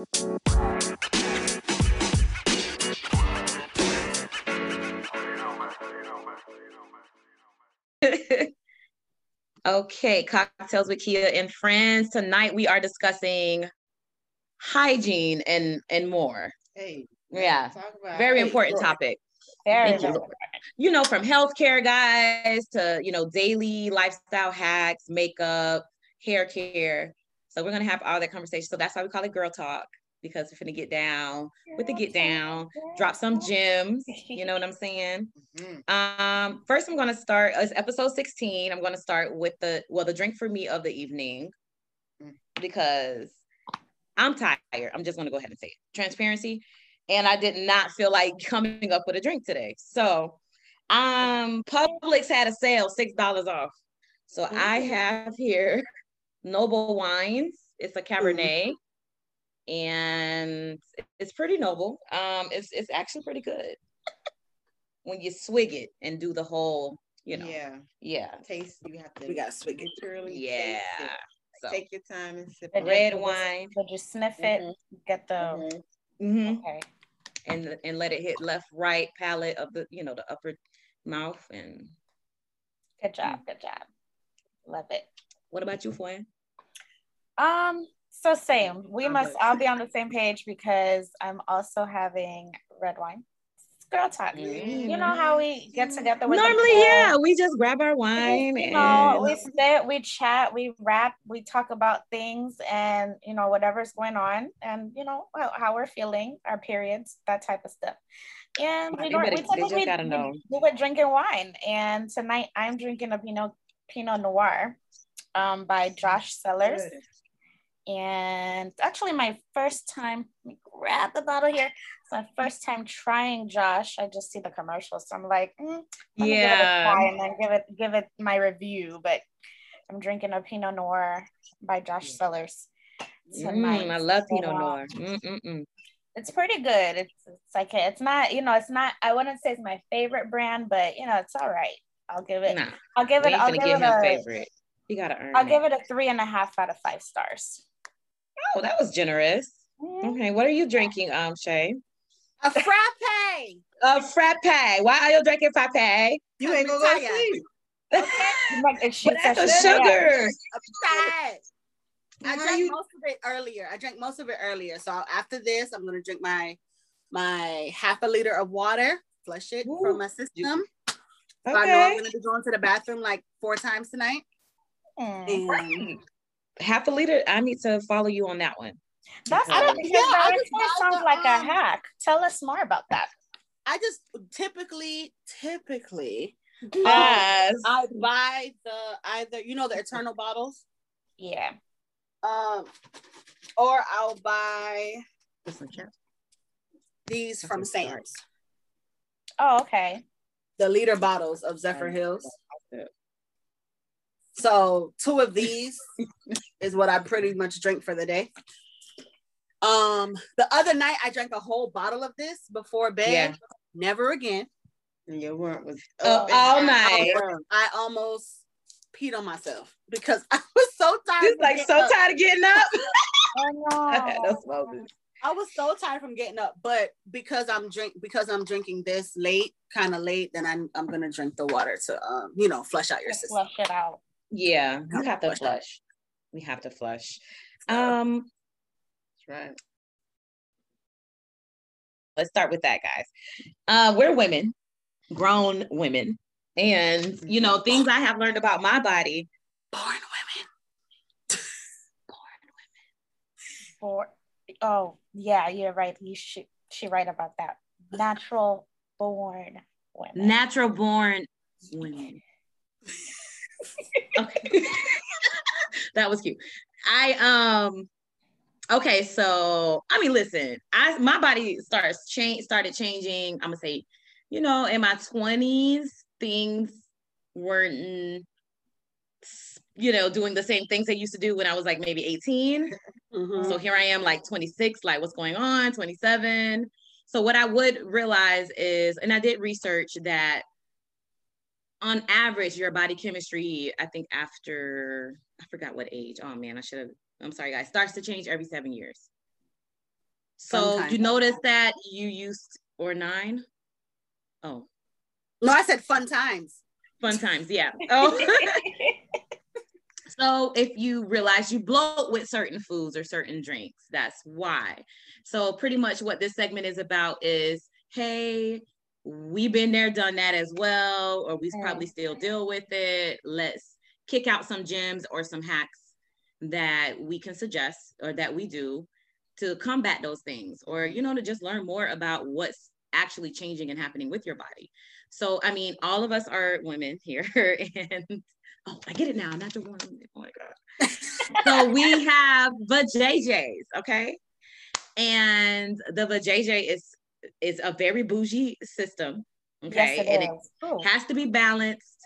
okay, cocktails with Kia and friends. Tonight we are discussing hygiene and and more. Hey. Yeah, very important topic. Very, Thank you. very You know, from healthcare guys to you know daily lifestyle hacks, makeup, hair care. So we're gonna have all that conversation. So that's why we call it girl talk because we're gonna get down with the get down, drop some gems. You know what I'm saying? Mhm. Um, first I'm gonna start as episode 16. I'm gonna start with the well, the drink for me of the evening Mm. because I'm tired. I'm just gonna go ahead and say it. Transparency. And I did not feel like coming up with a drink today. So um Publix had a sale, six dollars off. So I have here Noble Vines. It's a Cabernet. And it's pretty noble. Um, it's it's actually pretty good when you swig it and do the whole, you know, yeah, Yeah. Taste. You have to. We gotta swig it. literally yeah. taste it. So Take your time and sip. Did on you- it. red wine, Did you sniff it? Mhm. Get the Mhm. mhm, okay. and and let it hit left, right palate of the, you know, the upper mouth. And Good job. Good job. Love it. What about you, Fuen? Um, so same. We must all be on the same page because I'm also having red wine. It's girl talk. You know how we get together with Normally, yeah, we just grab our wine you know, and we sit, we chat, we rap, we talk about things and you know whatever's going on, and you know how, how we're feeling, our periods, that type of stuff. And we don't. We they just typically gotta know. do it drinking wine, and tonight I'm drinking a Pinot Pinot Noir, um, by Josh Cellars, Good. and it's actually my first time. Let me grab the bottle here. It's my first time trying Josh. I just see the commercials, so I'm like, mm, me give it yeah, and then give it give it my review. But I'm drinking a Pinot Noir by Josh Cellars tonight. Mm, I love Pinot Noir. Mm-mm-mm. It's pretty good. It's it's like it's not you know it's not I wouldn't say it's my favorite brand, but you know it's all right. I'll give it. Nah, I'll give it. I'll give give it a. favorite. You gotta earn. I'll it. give it a three and a half out of five stars. Oh, that was generous. Okay, what are you drinking, um, Shay? A frappe. A frappe. Why are you drinking frappe? You ain't gonna go to Retire. sleep. Like, it- But that's a she- sugar. A. I drank you- most of it earlier. I drank most of it earlier. So after this, I'm gonna drink my my half a liter of water, flush it Ooh. from my system. So I know I'm gonna be going to the bathroom like four times tonight. Mm. And Half a liter. I need to follow you on that one. That's I don't- because yeah, I that just that sounds the, like a um, hack. Tell us more about that. I just typically, typically, Yes. I buy the either you know the eternal bottles, Yeah. um, or I'll buy these Okay, from sorry. Sam's, Oh, okay. the liter bottles of Zephyr Um, Hills. So two of these is what I pretty much drink for the day. Um, the other night I drank a whole bottle of this before bed. Yeah. Never again. And your work was Oh, all night. I almost peed on myself because I was so tired. She's from like so up. tired of getting up. Oh I had no. no. I was so tired from getting up, but because I'm drink because I'm drinking this late, kind of late, then I'm I'm gonna drink the water to um you know flush out your Just system. flush it out. Yeah, we have to Flush. flush. We have to flush. Um, That's right. let's start with that, guys. Uh, we're women, grown women, and you know things I have learned about my body. born women. Born women. For oh yeah, you're right. You should she right about that. Natural born women. Natural born women. okay. that was cute. I um okay, so I mean listen, I my body starts change started changing. I'm gonna say, you know, in my 20s, things weren't you know doing the same things they used to do when I was like maybe 18. Mhm. So here I am, like 26, like what's going on, 27. So what I would realize is, and I did research that on average, your body chemistry, I think after I forgot what age. Oh man, I should have. I'm sorry, guys. Starts to change every seven years. So Fun you notice that you used or nine? Oh, No, I said fun times. fun times. Yeah. Oh. So if you realize you bloat with certain foods or certain drinks, that's why. So pretty much what this segment is about is, hey, we've been there, done that as well, or we probably still deal with it. Let's kick out some gems or some hacks that we can suggest or that we do to combat those things, or you know, to just learn more about what's actually changing and happening with your body. So I mean, all of us are women here, and oh, I get it now. Not the one. Oh my god. so we have the JJs, okay, and the JJ is is a very bougie system, okay, yes, and it it is. Ooh. has to be balanced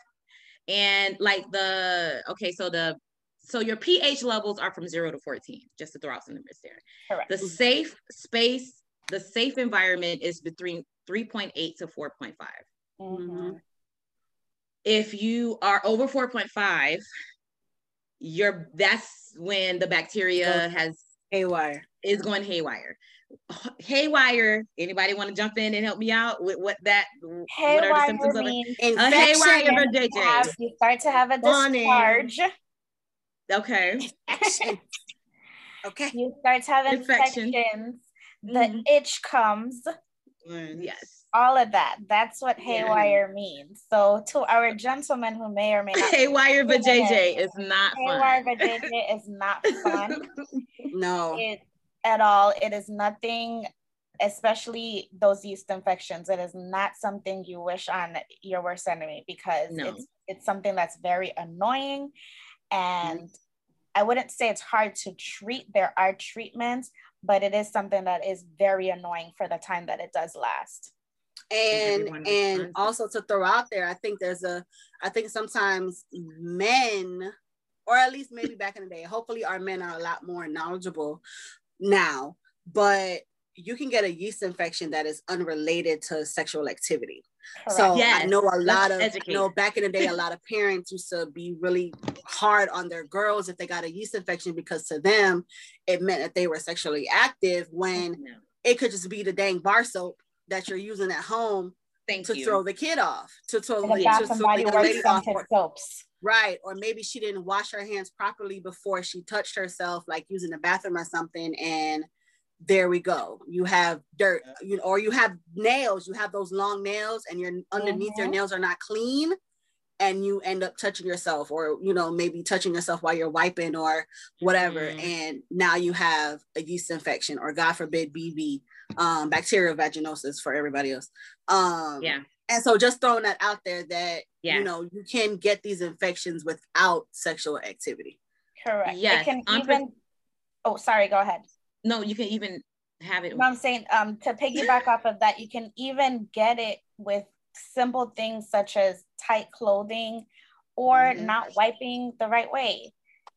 and like the okay so the so your ph levels are from 0 to 14 just to throw out some numbers there Correct. the safe space the safe environment is between 3.8 to 4.5 Mhm. if you are over 4.5 you're that's when the bacteria has Haywire. is going haywire haywire anybody want to jump in and help me out with what that what are the symptoms Haywire of it a haywire for you, JJ. have, you start to have a discharge. okay Okay. You start to have Infection. infections. The Mhm. itch comes. yes All of that. That's what Yeah. haywire means. So to our gentlemen who may or may not Haywire Yeah. vajayjay is not haywire fun. vajayjay is not fun. No. it at all. It is nothing, especially those yeast infections. It is not something you wish on your worst enemy because No. it's it's something that's very annoying, and I wouldn't say it's hard to treat. There are treatments, but it is something that is very annoying for the time that it does last. everyone and and to- also to throw out there i think there's a i think sometimes men or at least maybe back in the day hopefully our men are a lot more knowledgeable now but you can get a yeast infection that is unrelated to sexual activity so Correct. Yes, i know a lot of educate. you know back in the day a lot of parents used to be really hard on their girls if they got a yeast infection because to them it meant that they were sexually active when No. it could just be the dang bar soap that you're using at home Thank to you. throw the kid off, to throw And the the, Yeah. to Bath throw the lady off, scented soaps. Right? Or maybe she didn't wash her hands properly before she touched herself, like using the bathroom or something, and there we go. You have dirt, you know, or you have nails. You have those long nails, and you're underneath your Mhm. nails are not clean, and you end up touching yourself, or you know maybe touching yourself while you're wiping or whatever, Mhm. and now you have a yeast infection, or God forbid, BV, um, bacterial vaginosis for everybody else. Um, Yeah. And so just throwing that out there that Yeah. you know you can get these infections without sexual activity. Correct. Yes, It can unpre- even. Oh, sorry. Go ahead. No, you can even have it. No, I'm saying um to piggyback off of that, you can even get it with simple things such as tight clothing or Mhm. not wiping the right way.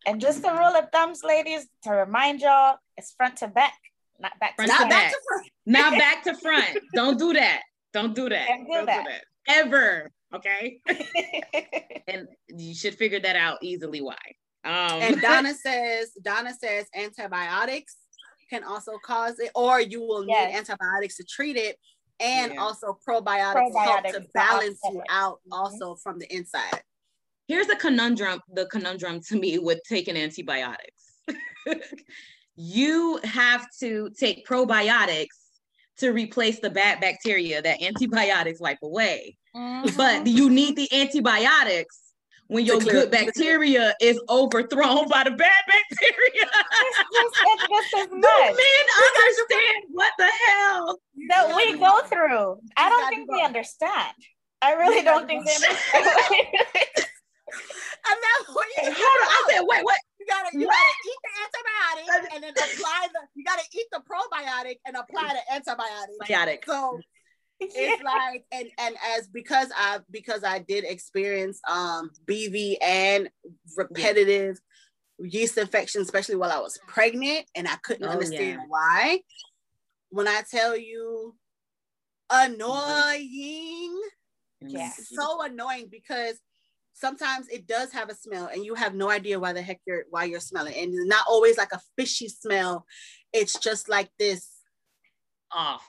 And just the rule of thumbs, ladies, to remind y'all, it's front to back, not back to Front to front. Not back back. to front. Now back to front. Don't do that. Don't do that. Don't do that. Ever. Okay. and you should figure that out easily why. Um And Donna says, Donna says antibiotics can also cause it, or you will need antibiotics to treat it, and Yeah. also probiotics, Probiotics to to balance you out Mhm. also from the inside. here's the conundrum the conundrum to me with taking antibiotics you have to take probiotics to replace the bad bacteria that antibiotics wipe away Mhm. but you need the antibiotics when your clear- good bacteria is overthrown by the bad bacteria This- this- this do nuts men understand what the hell that we go through. I don't think they understand. I really don't think they understand. And that's what you hold on i said wait what You gotta you gotta eat the antibiotic and then apply the you gotta eat the probiotic and apply the antibiotic. Biotic. So it's like and and as because I because I did experience um BV and repetitive yeast infection, especially while I was pregnant, and I couldn't Oh, understand yeah. why. When I tell you annoying, Yeah. so annoying because sometimes it does have a smell and you have no idea why the heck you're why you're smelling and it's not always like a fishy smell it's just like this off.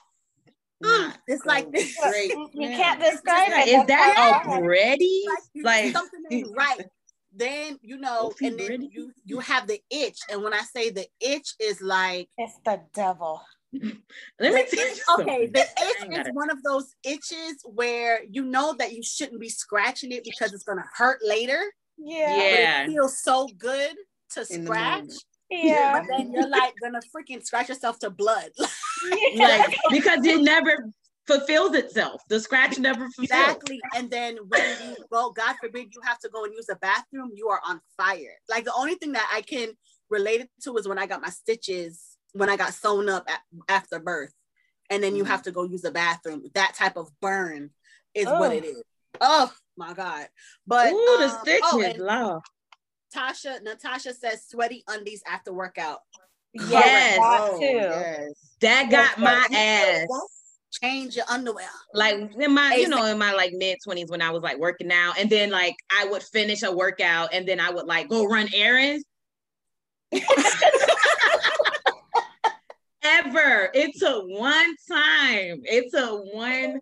Mm, Not it's like so this. Great. You Yeah. can't describe it. is that why already? you- Like something right. Then you know, and then Brittany. you you have the itch, and when I say the itch is like It's the devil. Let me the tell you okay, something. the itch is it. one of those itches where you know that you shouldn't be scratching it because it's gonna hurt later. Yeah. But Yeah. it feels so good to In scratch. moment. Yeah. But then you're like gonna freaking scratch yourself to blood. like because it never fulfills itself. The scratch never fulfills. Exactly. And then when you go, God forbid, you have to go and use the bathroom, you are on fire. Like the only thing that I can relate it to is when I got my stitches, when I got sewn up at, after birth. And then you have to go use the bathroom. That type of burn is what it is. Oh my God. But Ooh, the um, stitches, oh, love. Tasha, Natasha says sweaty undies after workout. Yes. That Oh, yes. That got my ass. Change your underwear. Like in my, you know, in my like mid twenties when I was like working out, and then like I would finish a workout, and then I would like go run errands. Ever. It's a one time. It's a one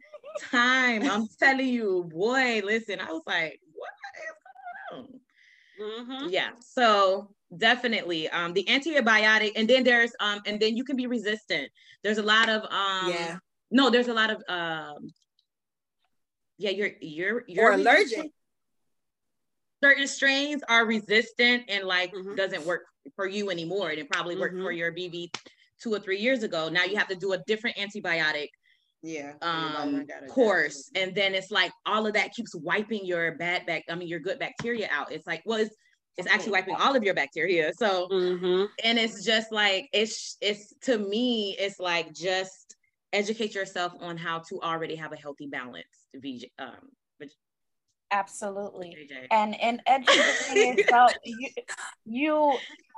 time. I'm telling you, boy, listen, I was like, what is going on? Mhm. Yeah. So definitely um the antibiotic and then there's um and then you can be resistant. There's a lot of um Yeah. no, there's a lot of um yeah, you're you're you're Or allergic. Certain strains are resistant and like Mhm. doesn't work for you anymore. It probably worked for Mhm. your BV two or three years ago. Now you have to do a different antibiotic Yeah. um everybody got course and then it's like all of that keeps wiping your bad back i mean your good bacteria out it's like well it's it's actually wiping all of your bacteria so Mhm. and it's just like it's it's to me it's like just educate yourself on how to already have a healthy balance VJ, um Absolutely. JJ. and in educating yourself you, you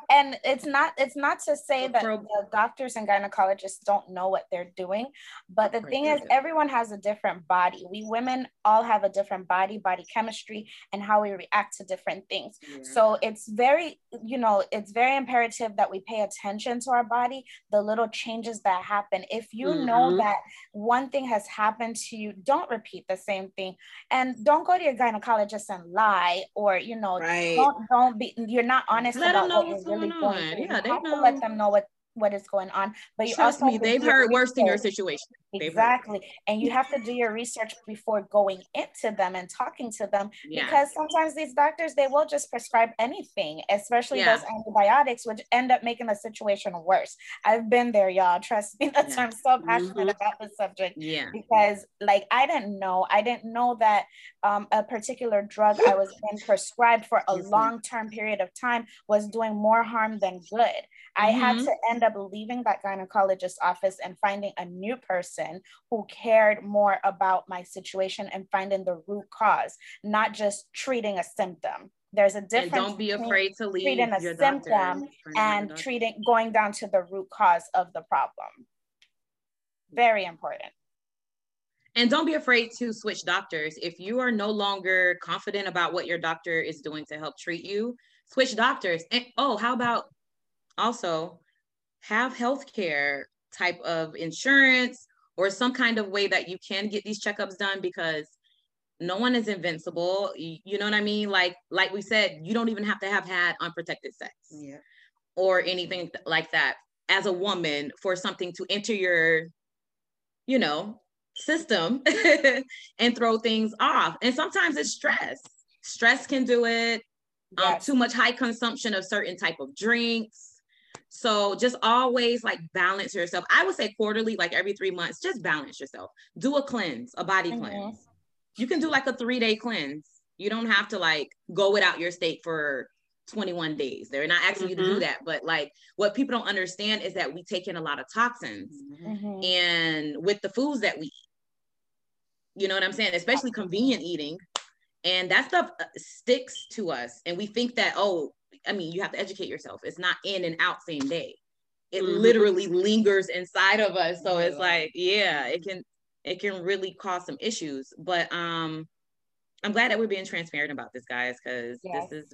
and it's not it's not to say that the doctors and gynecologists don't know what they're doing but the thing is everyone has a different body we women all have a different body body chemistry and how we react to different things Yeah. so it's very you know it's very imperative that we pay attention to our body the little changes that happen if you know Mhm. that one thing has happened to you don't repeat the same thing and don't go to your gynecologist and lie or you know Right. don't don't be you're not honest Let about know what really going on. Yeah, they know. let them know what what is going on but you trust also me they've heard worse than your situation. Exactly. And you have to do your research before going into them and talking to them yeah. because sometimes these doctors they will just prescribe anything especially Yeah. those antibiotics which end up making the situation worse. I've been there y'all. Trust me that's Yeah. why i'm so passionate Mhm. about this subject yeah. because like i didn't know. I didn't know that um, a particular drug i was being prescribed for a long-term period of time was doing more harm than good i had Mhm. to end up leaving that gynecologist office and finding a new person who cared more about my situation and finding the root cause not just treating a symptom there's a and difference don't be between afraid to leave treating a your symptom and treating going down to the root cause of the problem very important And don't be afraid to switch doctors. If you are no longer confident about what your doctor is doing to help treat you, switch doctors. And oh, how about also have healthcare type of insurance or some kind of way that you can get these checkups done because no one is invincible. You, know what I mean? Like like we said, you don't even have to have had unprotected sex Yeah. or anything like that as a woman for something to enter your you know system and throw things off and sometimes it's stress stress can do it um, too much high consumption of certain type of drinks so just always like balance yourself i would say quarterly like every three months just balance yourself do a cleanse a body Mhm. cleanse you can do like a three day cleanse you don't have to like go without your state for 21 days they're not asking you to do Mhm. that but like what people don't understand is that we take in a lot of toxins Mhm. Mhm. and with the foods that we eat. You know what I'm saying? Especially convenient eating. And that stuff uh, sticks to us. And we think that, oh, I mean, you have to educate yourself. It's not in and out same day. It Mhm. literally lingers inside of us. So it's like, yeah, it can it can really cause some issues. But um I'm glad that we're being transparent about this, guys, because Yes. this is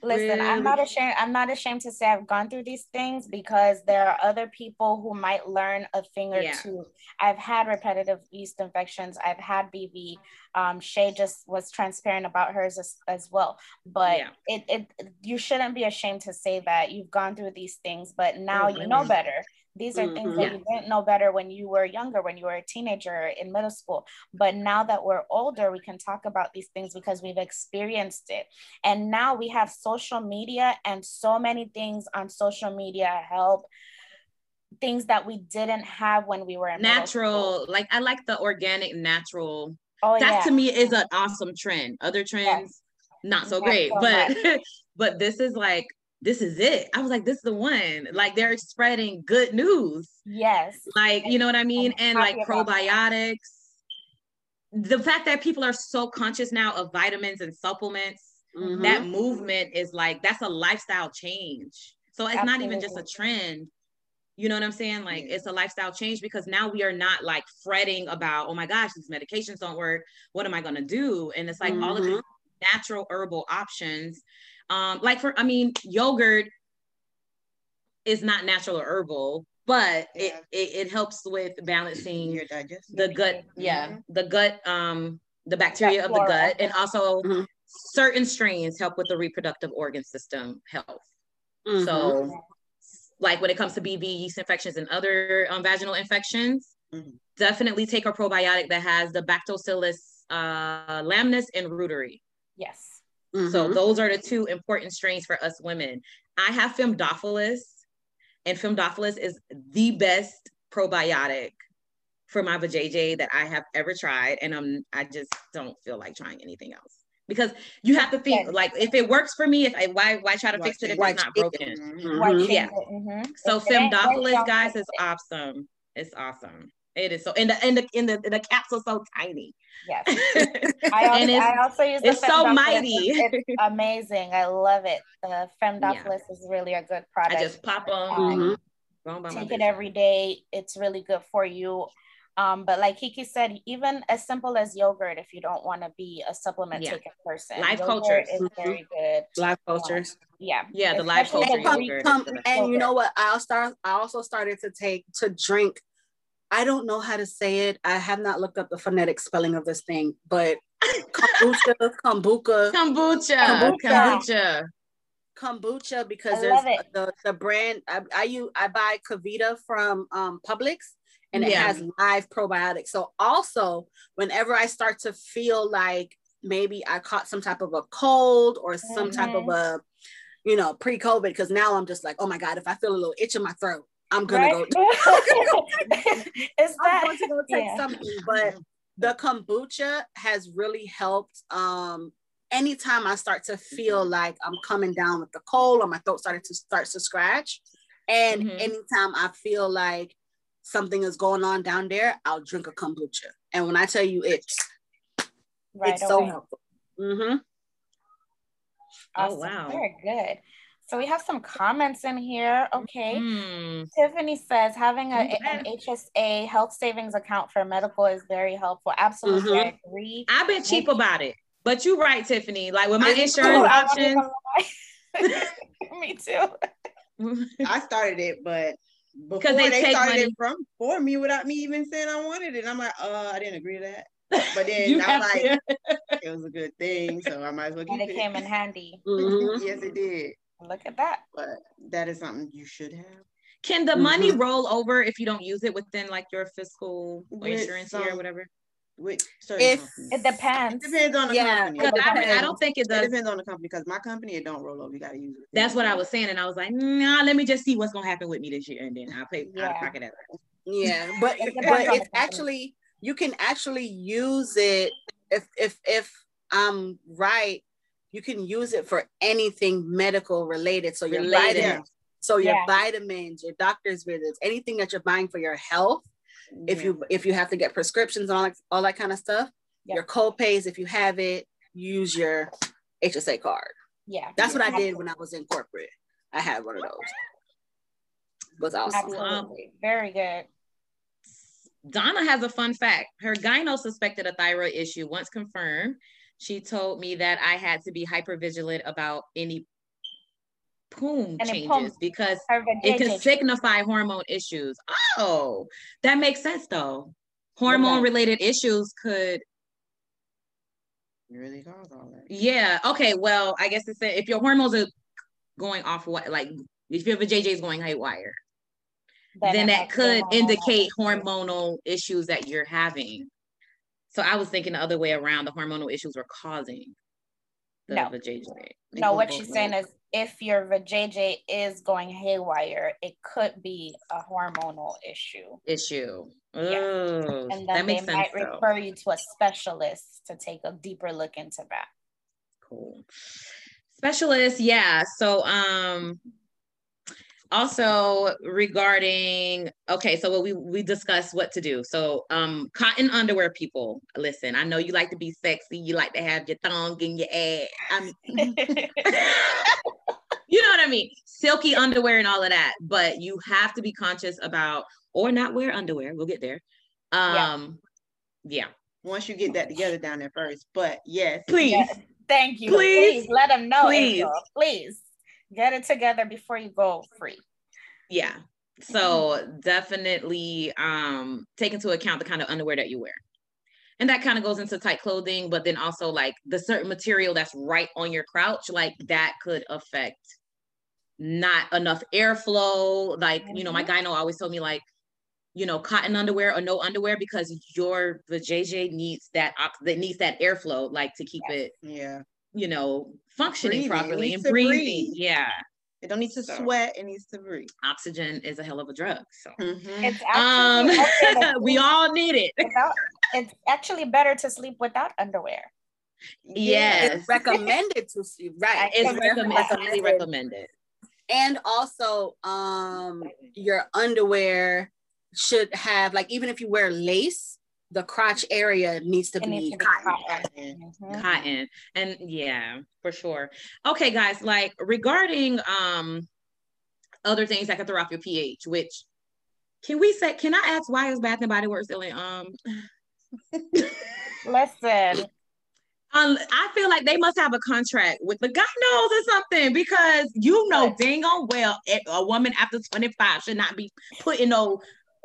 Listen, I'm not ashamed. I'm not ashamed to say I've gone through these things because there are other people who might learn a thing or Yeah. two. I've had repetitive yeast infections. I've had BV. Um, Shay just was transparent about hers as, as well. But Yeah. it, it you shouldn't be ashamed to say that you've gone through these things, but now you know better. These are things that mm-hmm. you didn't know better when you were younger, when you were a teenager in middle school. But now that we're older, we can talk about these things because we've experienced it. And now we have social media, and so many things on social media help. Things that we didn't have when we were in natural like i like the organic natural. Oh that yeah, to me is an awesome trend. Other trends not so Not great so but but this is like this is it. I was like this is the one. Like they're spreading good news. Yes, like you know what i mean? And like happy about that. probiotics. The fact that people are so conscious now of vitamins and supplements Mhm. that movement is like that's a lifestyle change. So it's not even just a trend. You know what i'm saying? Like Yeah. it's a lifestyle change because now we are not like fretting about oh my gosh these medications don't work. What am i going to do? And it's like all of these natural herbal options um like for i mean yogurt is not natural or herbal but it, Yeah. it it helps with balancing Your digestion. the gut yeah Mhm. the gut um the bacteria of the gut and also Mhm. certain strains help with the reproductive organ system health Mhm. so like when it comes to BV, yeast infections and other um, vaginal infections Mhm. definitely take a probiotic that has the lactobacillus uh rhamnosus and reuteri yes, so Mhm. those are the two important strains for us women. I have Fem-Dophilus, and Fem-Dophilus is the best probiotic for my vajayjay that I have ever tried, and I'm I just don't feel like trying anything else because you have to think Good. like if it works for me, if I why why try to Why fix it if it's not broken? Why Mhm. Yeah. it? Mhm. So If it ain't broke, Fem-Dophilus, guys, is awesome. It's awesome. It is so, and the and the in the the capsule so tiny. Yes. I also, and it's I also use the it's so mighty. It's, it's amazing. I love it. The Fem-Dophilus is really a good product. I just pop them. Um, mm-hmm. Go on by my Take it business. every day. It's really good for you. Um, but like Kiki said, even as simple as yogurt, if you don't want to be a supplement Yeah. taking person, Live yogurt cultures. is mm-hmm. very good. Live um, cultures. Yeah, Yeah, the live Especially culture the yogurt. Come- is the best. and you know what? I will start. I also started to take to drink. I don't know how to say it. I have not looked up the phonetic spelling of this thing, but kombucha, kombucha, kombucha, Kombucha. kombucha. kombucha because there's it. the the brand I, I use I buy KeVita from um Publix and it has live probiotics. So also whenever I start to feel like maybe I caught some type of a cold or some type of a you know pre-COVID because now I'm just like oh my god if I feel a little itch in my throat I'm gonna Right? go it's I'm that. going to go take yeah. something but the kombucha has really helped um anytime I start to feel like I'm coming down with the cold or my throat started to starts to scratch. And Mhm. anytime I feel like something is going on down there, I'll drink a kombucha. And when I tell you it's right it's so helpful. Mm-hmm. Oh, wow. Very good. So we have some comments in here. Okay. Mm. Tiffany says having a, I'm an. HSA health savings account for medical is very helpful. Absolutely, I agree. I've been cheap about it, but you're right, Tiffany. Like with my Me insurance I options. Me too. I started it, but before they they, take started money. it from for me without me even saying I wanted it. I'm like, uh, I didn't agree to that. But then I'm like, to- it was a good thing, so I might as well And keep it it. came in handy. Mhm. yes, it did. Look at that. But that is something you should have. Can the money Mhm. roll over if you don't use it within like your fiscal or With insurance year or whatever? With certain If- companies. It depends. It depends on the Yeah, company. Because I, I don't think it It does. depends on the company because my company it don't roll over. You gotta use it. That's what I was saying, and I was like, nah, let me just see what's gonna happen with me this year, and then I'll pay out Yeah. of pocket at Yeah, but It but it's actually you can actually use it if if if I'm right, you can use it for anything medical related. So your Related. vitamins, so your Yeah. vitamins, your doctor's visits, anything that you're buying for your health. If you if you have to get prescriptions and all that all that kind of stuff, Yeah. your co-pays if you have it, use your HSA card. Yeah. That's what I did when I was in corporate. I had one of those. It was awesome. Absolutely. Um, Very good. Donna has a fun fact. Her gyno suspected a thyroid issue. Once confirmed, she told me that I had to be hyper vigilant about any poom And changes poom. because it can signify hormone issues. Oh, that makes sense though. Hormone related issues could, You really cause all that. yeah. Okay, well, I guess it's if your hormones are going off what like if your JJ is going haywire, then, it that could hormonal. indicate hormonal issues that you're having. So I was thinking the other way around, the hormonal issues were causing the No. JJ. They No, what she's saying is if your vajayjay is going haywire, it could be a hormonal issue. issue. Yeah. And that then they might though. refer you to a specialist to take a deeper look into that. Cool. Specialist, yeah. So um also regarding okay, so what we we discussed what to do. So um cotton underwear people, listen, I know you like to be sexy, you like to have your thong in your ass. I'm you know what I mean? Silky underwear and all of that, but you have to be conscious about or not wear underwear. We'll get there. Yeah. Um yeah. Once you get that together down there first, but yes, Please. Yeah. Thank you. Please. Please, let them know. Please. April. Please get it together before you go free. Yeah. So definitely um take into account the kind of underwear that you wear. And that kind of goes into tight clothing, but then also like the certain material that's right on your crouch, like that could affect not enough airflow. Like, you know, my gyno always told me like, you know, cotton underwear or no underwear because your the JJ needs that that needs that airflow, like to keep it, yeah, you know, functioning Breathing. Properly and to breathing. Yeah. it don't need to So. sweat. It needs to breathe. Oxygen is a hell of a drug. So Mhm. It's um okay we all need it without, it's actually better to sleep without underwear. yes It's recommended to sleep. right. it's It's recommended highly recommended and also um your underwear should have like even if you wear lace the crotch area needs to It be needs to be cotton. cotton. Mhm. cotton and yeah for sure okay guys like regarding um other things that can throw off your ph which can we say can i ask why is bath and body works selling um Listen, um, I feel like they must have a contract with the God knows or something because you know dang on well a- a woman after 25 should not be putting no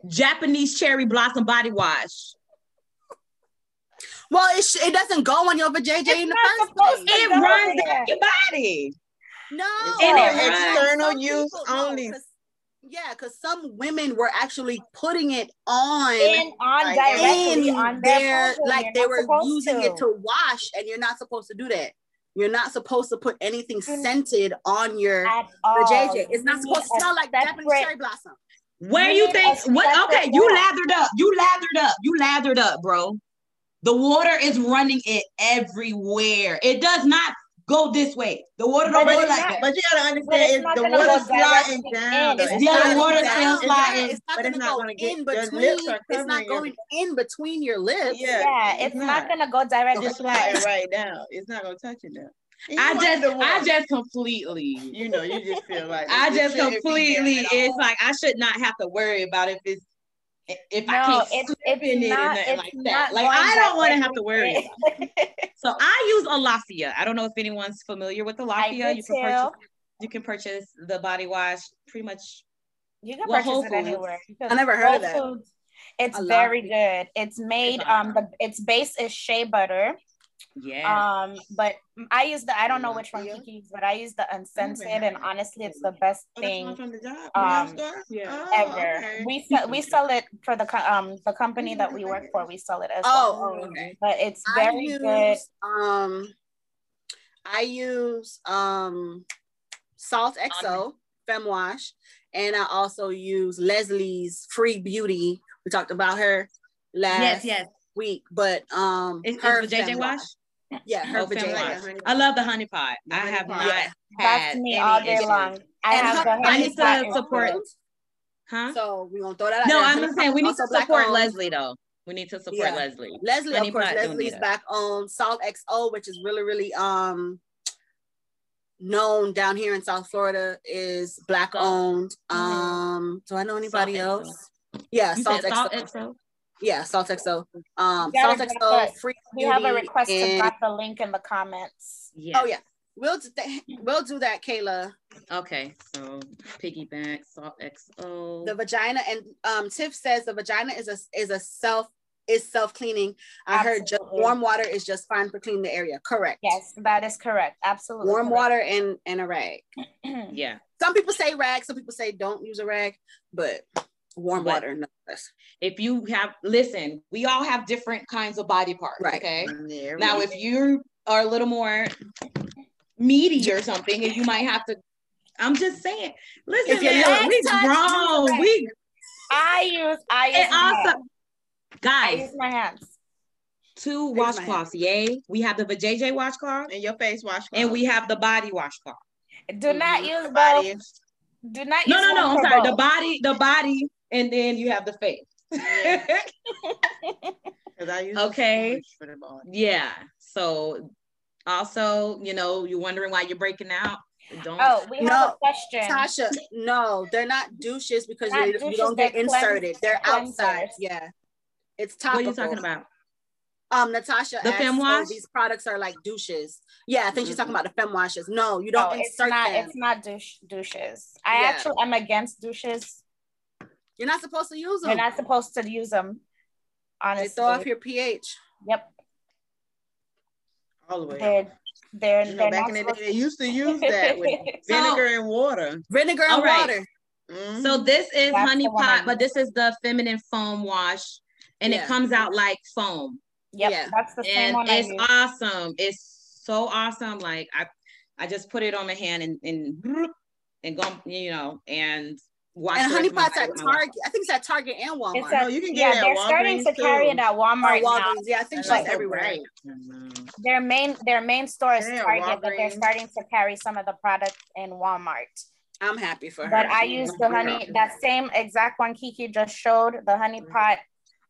Japanese cherry blossom body wash. Well it, sh- it doesn't go on your vajayjay in the first place It runs there. down your body. no It's And it for runs- external Some use people- no, only. 'cause- yeah because some women were actually putting it on in on Like, directly in on their their like they were using to. it to wash and you're not supposed to do that you're not supposed to put anything scented on your at all. vajayjay it's not supposed to smell like japanese cherry blossom Where You you think what okay, you lathered up. You lathered up. You lathered up, bro. The water is running it everywhere. It does not go this way. The water don't But go like not- that. But you gotta understand, it's it's the water go sliding down. in. It's It's Yeah, the water go still down. It's not- sliding. it's not gonna go in between it's not covering your- going in between your lips Yeah, Yeah, it's it's not, not. gonna go directly. It's sliding right down. It's not gonna touch it though. And I just. I just completely you know, you just feel like I just completely it's like I should not have to worry about if it's if I can't it's slip it's in it not. and nothing like that. Like I don't want to have to worry. About it. So I use Alaffia. I don't know if anyone's familiar with Alaffia. You can too. purchase you can purchase the body wash pretty much You can Well, purchase it anywhere. I never heard Whole of that. Foods, It's I love very good. It's made um the its base is shea butter. Yeah. Um, but I use the I don't know which one Yeah. Kiki used, but I use the unscented, had and honestly, it's the best Oh, thing one from the job. um, store? yeah. Oh, ever. okay. We sell we sell it for the co- um the company that we work for. We sell it as oh, well. oh okay But it's I very use good. um I use um Salt XO Fem Wash and I also use Leslie's Free Beauty. We talked about her last yes, yes. Week, but um Is, her is the JJ Fem wash? Yeah, her Oh, Fem vajayjay. Wash. I love the honey pot. The I honey have pot. not Yeah. had me any all day issues. long. I And have her- the I need to support- Huh? So we're gonna throw that out No, there. I'm just saying we need to support owned. Leslie though. We need to support Yeah. Leslie. Leslie, Honey of course, Leslie's back on Salt XO, which is really, really um known down here in South Florida, is black Salt. owned. Mhm. Um, do I know anybody Salt else? Yeah, You Salt said Salt XO. XO? Yeah, Salt XO. Um, You Salt gotta XO, free We have a beauty, request to drop the link in the comments. Yeah. Oh yeah, We'll we'll do that, Kayla. Okay, so piggyback salt XO. The vagina and um Tiff says the vagina is a is a self is self cleaning. I Absolutely. heard just warm water is just fine for cleaning the area. Correct. Yes, that is correct. Absolutely. Warm correct. water and and a rag. yeah. Some people say rag. Some people say don't use a rag, but warm but water. No if you have listen, we all have different kinds of body parts. Right. Okay. Yeah, now, if you are a little more meaty or something, and you might have to. I'm just saying. Listen, man, we grown. We. I use. I use. also, guys. I use my hands. Two washcloths. Yay. We have the vajayjay washcloth and your face washcloth, and we have the body washcloth. Do mm-hmm. not use both. Do not. no, no, no. I'm sorry. Both. The body, the body, and then you have the face. Yeah. okay. Yeah. So also, you know, you're wondering why you're breaking out. Don't. Oh, we have no, a question. Tasha, no, they're not douches because not you, douches, you don't get inserted. They're outside. Yeah. It's topical. What are you talking about? Um, Natasha, the fem wash. these products are like douches. Yeah, I think mm-hmm. she's talking about the fem washes. No, you don't no, insert it's not, them. It's not douche douches. I yeah. actually am against douches. You're not supposed to use them. You're not supposed to use them. Honestly, they throw off your pH. Yep. All the way. They're, they're, you know, back in the day, they used to use that with vinegar and water. Vinegar and right. water. Mm-hmm. So this is That's honey pot, but this is the feminine foam wash, and yeah. it comes out like foam. Yep, yeah, that's the same and one. It's awesome. It's so awesome. Like I, I just put it on my hand and and and go, you know, and Watch and honey pots at Target. I think it's at Target and Walmart. It's no, you can get yeah, it they're starting to too. carry it at Walmart. Oh, Walgreens. Now. Yeah, I think it's like everywhere. Their main their main store is yeah, Target, Walgreens. but they're starting to carry some of the products in Walmart. I'm happy for her. But I use the honey, that same exact one Kiki just showed, the honey mm-hmm. pot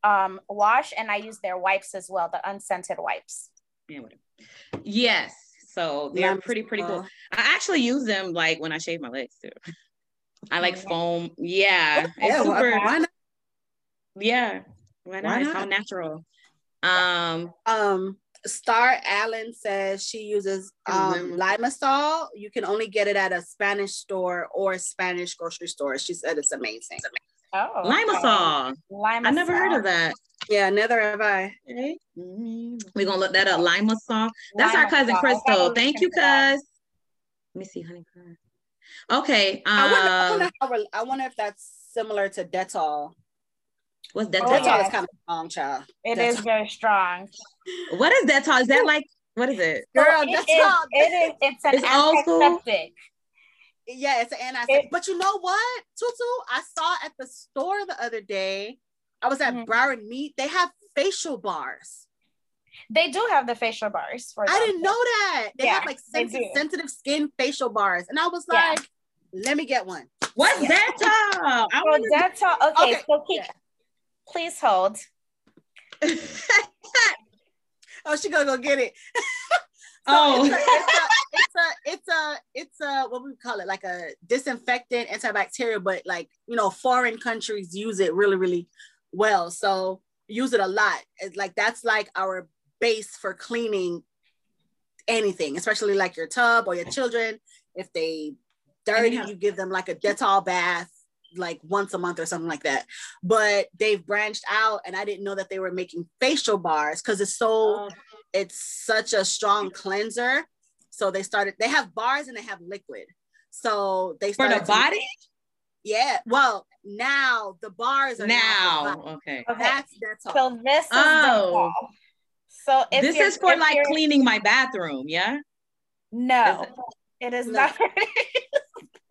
um, wash, and I use their wipes as well, the unscented wipes. Yes. So they're pretty, pretty cool. I actually use them like when I shave my legs too. I like foam. Yeah. Yeah, super, why not? Yeah. Why not? Why not? How natural. Um um Star Allen says she uses um, Lemisol. You can only get it at a Spanish store or a Spanish grocery store. She said it's amazing. Oh, Lemisol. Lemisol. I never heard of that. Yeah, neither have I. Okay. We're gonna look that up. Lemisol. That's Lemisol. our cousin Crystal. Thank you, cuz. Let me see, honey. Okay. Um, I, wonder, I, wonder how, I wonder if that's similar to Dettol. What's Dettol? Oh, Dettol is kind of strong, child. It Dettol. is very strong. What is Dettol? Is that like what is it? Girl, it Dettol. Is, it is. It's an it's antiseptic. Yeah, it's an antiseptic. It, but you know what, Tutu? I saw at the store the other day. I was at mm-hmm. Broward Meat. They have facial bars. They do have the facial bars for I didn't know that. They yeah, have like sensitive, sensitive skin facial bars. And I was like, yeah. Let me get one. What's yeah. Dettol? I oh, Dettol. Okay, okay. so keep, yeah. please hold. oh, she gonna go get it. so oh, it's a, oh. it's, a, it's a it's a it's a what we call it like a disinfectant antibacterial, but like you know, foreign countries use it really really well. So use it a lot. It's like that's like our base for cleaning anything, especially like your tub or your oh. children. If they dirty, you give them like a Dettol bath like once a month or something like that. But they've branched out and I didn't know that they were making facial bars because it's so oh. it's such a strong cleanser. So they started they have bars and they have liquid. So they started for the body? yeah. Well, now the bars are now. now okay. That's that's all. So this is oh. So this is for like cleaning my bathroom, yeah? No, it, it is no. not.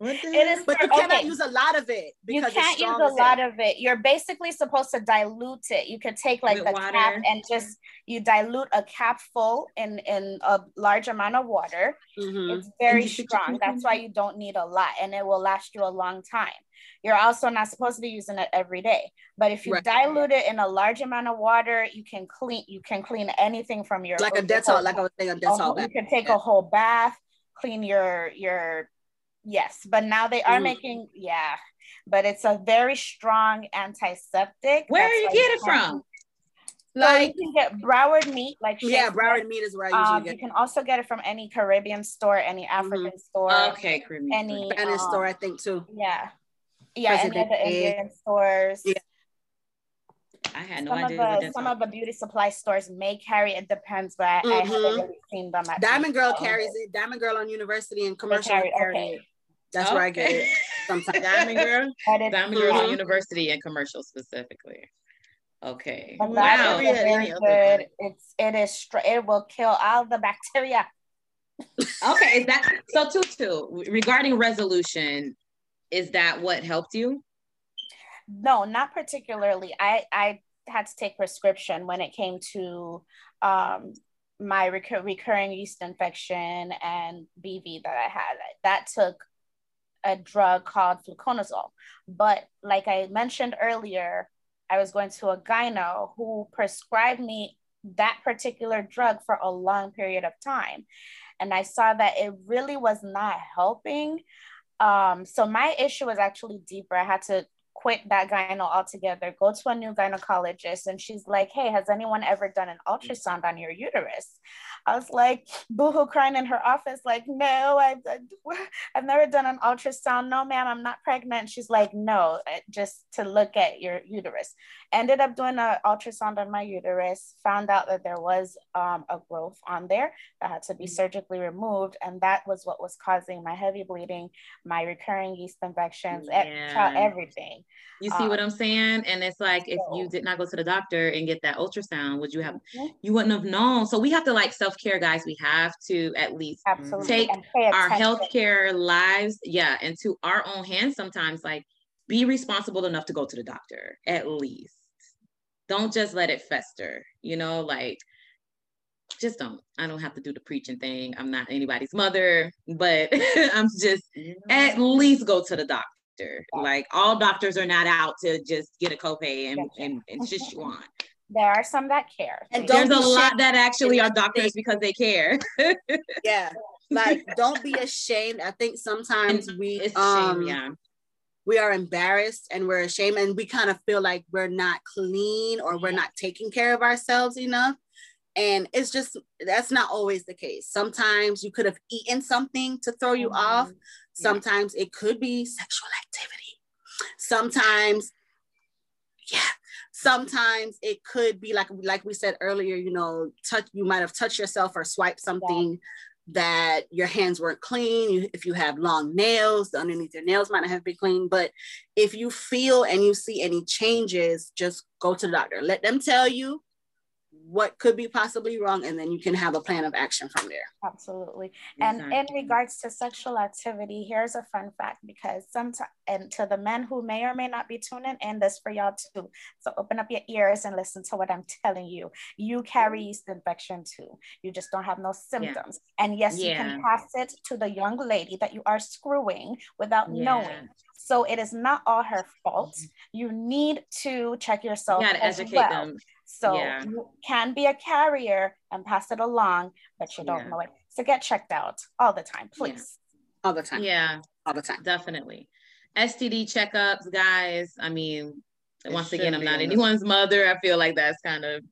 it is but for, you cannot okay. use a lot of it. You can't use a lot it. of it. You're basically supposed to dilute it. You could take like With the water. cap and just you dilute a cap full in in a large amount of water. Mm-hmm. It's very strong. That's why you don't need a lot, and it will last you a long time. You're also not supposed to be using it every day. But if you right. dilute it in a large amount of water, you can clean you can clean anything from your like a Dettol, like I was saying, a Dettol. you can take yeah. a whole bath, clean your your yes. But now they are mm. making yeah, but it's a very strong antiseptic. Where are you get it from? Like you can get Broward meat, like yeah, Broward meat is where I usually Um, get you can also get it from any Caribbean store, any African store, Okay, creamy. any Spanish um, store, I think too. Yeah, yeah, any of the. Indian stores. Yeah. I had no some of idea. what the some of the beauty supply stores may carry. It depends, but I, I haven't Mhm. really seen them. At Diamond Girl Costco. carries it. Diamond Girl on University and commercial carry okay. It. That's where I get it sometimes. Diamond girl. But it's- Diamond Girl Mhm. University and commercial specifically. Okay. but Wow. that Wow. is Maybe at very any good. It's it is str- it will kill all the bacteria. Okay. Is that so? Tutu, regarding resolution, is that what helped you? No, not particularly. I I had to take prescription when it came to um my recur- recurring yeast infection and BV that I had. That took a drug called fluconazole. But like I mentioned earlier, I was going to a gyno who prescribed me that particular drug for a long period of time. And I saw that it really was not helping. Um, so my issue was actually deeper. I had to quit that gyno altogether, go to a new gynecologist. And she's like, Hey, has anyone ever done an ultrasound on your uterus? I was like, boohoo crying in her office, like, no, I've, I've never done an ultrasound. No, ma'am, I'm not pregnant. She's like, no, uh, just to look at your uterus. Ended up doing an ultrasound on my uterus, found out that there was um, a growth on there that had to be surgically removed. And that was what was causing my heavy bleeding, my recurring yeast infections, Yeah. everything. You see what Um, I'm saying? And it's like if you did not go to the doctor and get that ultrasound, would you have Mhm. you wouldn't have known. So we have to like self-care, guys. We have to at least Absolutely. Take our healthcare lives, yeah, into our own hands sometimes. Like be responsible enough to go to the doctor at least. Don't just let it fester, you know, like just don't. I don't have to do the preaching thing. I'm not anybody's mother, but I'm just at least go to the doctor. Like all doctors are not out to just get a copay and, and, and just you on. There are some that care. And There's don't a lot ashamed. that actually are that's the doctors because they care. Yeah. Like don't be ashamed. I think sometimes we It's um shame, yeah. we are embarrassed and we're ashamed and we kind of feel like we're not clean or we're not taking care of ourselves enough. And it's just that's not always the case. Sometimes you could have eaten something to throw you off. Mhm. Sometimes it could be sexual activity. Sometimes, yeah. Sometimes it could be like like we said earlier, you know, touch you might have touched yourself or swiped something that your hands weren't clean. You, if you have long nails, the underneath your nails might not have been clean. But if you feel and you see any changes, just go to the doctor. Let them tell you what could be possibly wrong, and then you can have a plan of action from there. Absolutely. And mm-hmm. in regards to sexual activity, here's a fun fact because sometimes, and to the men who may or may not be tuning in, this for y'all too. So open up your ears and listen to what I'm telling you. You carry yeast infection too. You just don't have no symptoms. And yes, you can pass it to the young lady that you are screwing without Yeah. knowing. So it is not all her fault. Mm-hmm. You need to check yourself. You gotta as educate well. them. So Yeah. you can be a carrier and pass it along, but you don't Yeah. know it. So get checked out all the time, please. All the time. Yeah, All the time. definitely. STD checkups, guys. I mean, It once again, I'm not anyone's mother. I feel like that's kind of,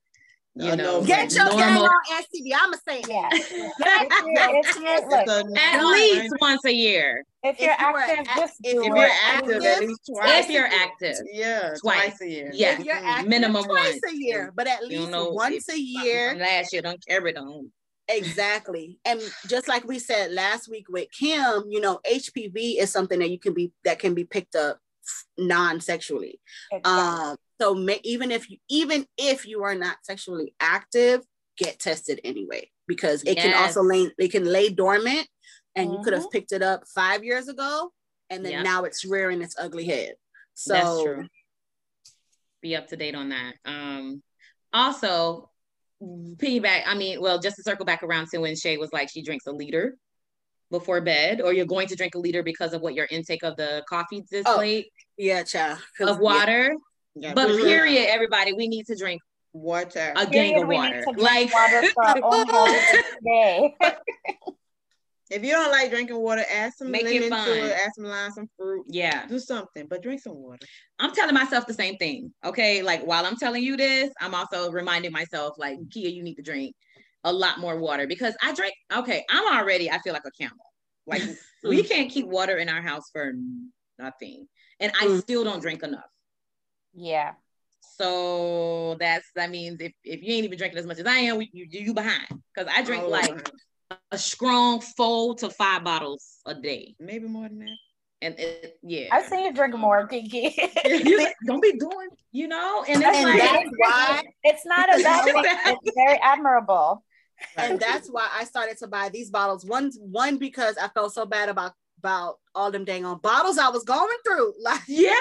you A know, no-brainer. Get your gang normal. on STD. I'ma say it. Yeah. if you're, if you're, look, At least once a year, if you're if you were active, act- just if If you're active, active, at least twice. if you're active, Yeah, Twice. twice a year. Yeah. If you're Mhm. active, Minimum twice once. a year, but at You least know, once a year. Last year, don't carry it on. Exactly. And just like we said last week with Kim, you know, HPV is something that you can be that can be picked up non-sexually. Exactly. Um, so may, even if you even if you are not sexually active, get tested anyway because it can also lay it can lay dormant, and you could have Mhm. picked it up five years ago, and then Yep. now it's rearing its ugly head. So That's true. Be up to date on that. Um, also, piggyback. I mean, well, just to circle back around to when Shay was like, she drinks a liter before bed, or you're going to drink a liter because of what your intake of the coffee this Oh, late yeah, child. of water. Yeah, But period, everybody, we need to drink water. a gang Period, of water. Like water for our own health today. If you don't like drinking water, add some Make it lemon fun. to it, add some lime, some fruit. Yeah. Do something, but drink some water. I'm telling myself the same thing. Okay. Like while I'm telling you this, I'm also reminding myself, like, Kia, you need to drink a lot more water because I drink. Okay. I'm already, I feel like a camel. Like we can't keep water in our house for nothing. And I Mm. still don't drink enough. Yeah. So that's that means if, if you ain't even drinking as much as I am, you you behind. Because I drink Oh, like a strong four to five bottles a day. maybe more than that. And it, yeah. I've seen you drink more, Kiki. you don't be doing, you know, and it's And like that's why it's not a bad thing. It's very admirable. and that's why I started to buy these bottles. One, one because I felt so bad about about all them dang on bottles I was going through. Like, yeah.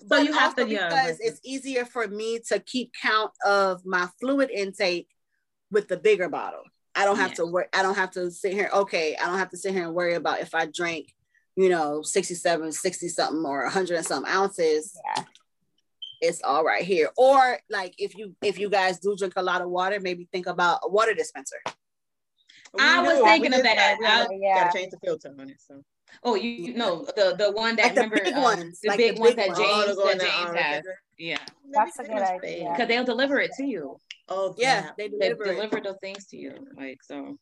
So but you have to, also yeah, because it's easier for me to keep count of my fluid intake with the bigger bottle. I don't have Yeah. to work. I don't have to sit here. Okay, I don't have to sit here and worry about if I drink, you know, 67, 60 something or 100 and some ounces. Yeah. It's all right here. Or like if you if you guys do drink a lot of water, maybe think about a water dispenser. I We was thinking We of just that. I- Yeah. Gotta change the filter on it. So Oh, you, you know the the one that Like the remember big um, ones, the like the big ones big that. James to go in that the, James has. Yeah, That's a good idea. because they'll deliver it to you. Oh Yeah, they They deliver it. deliver those things to you, like so.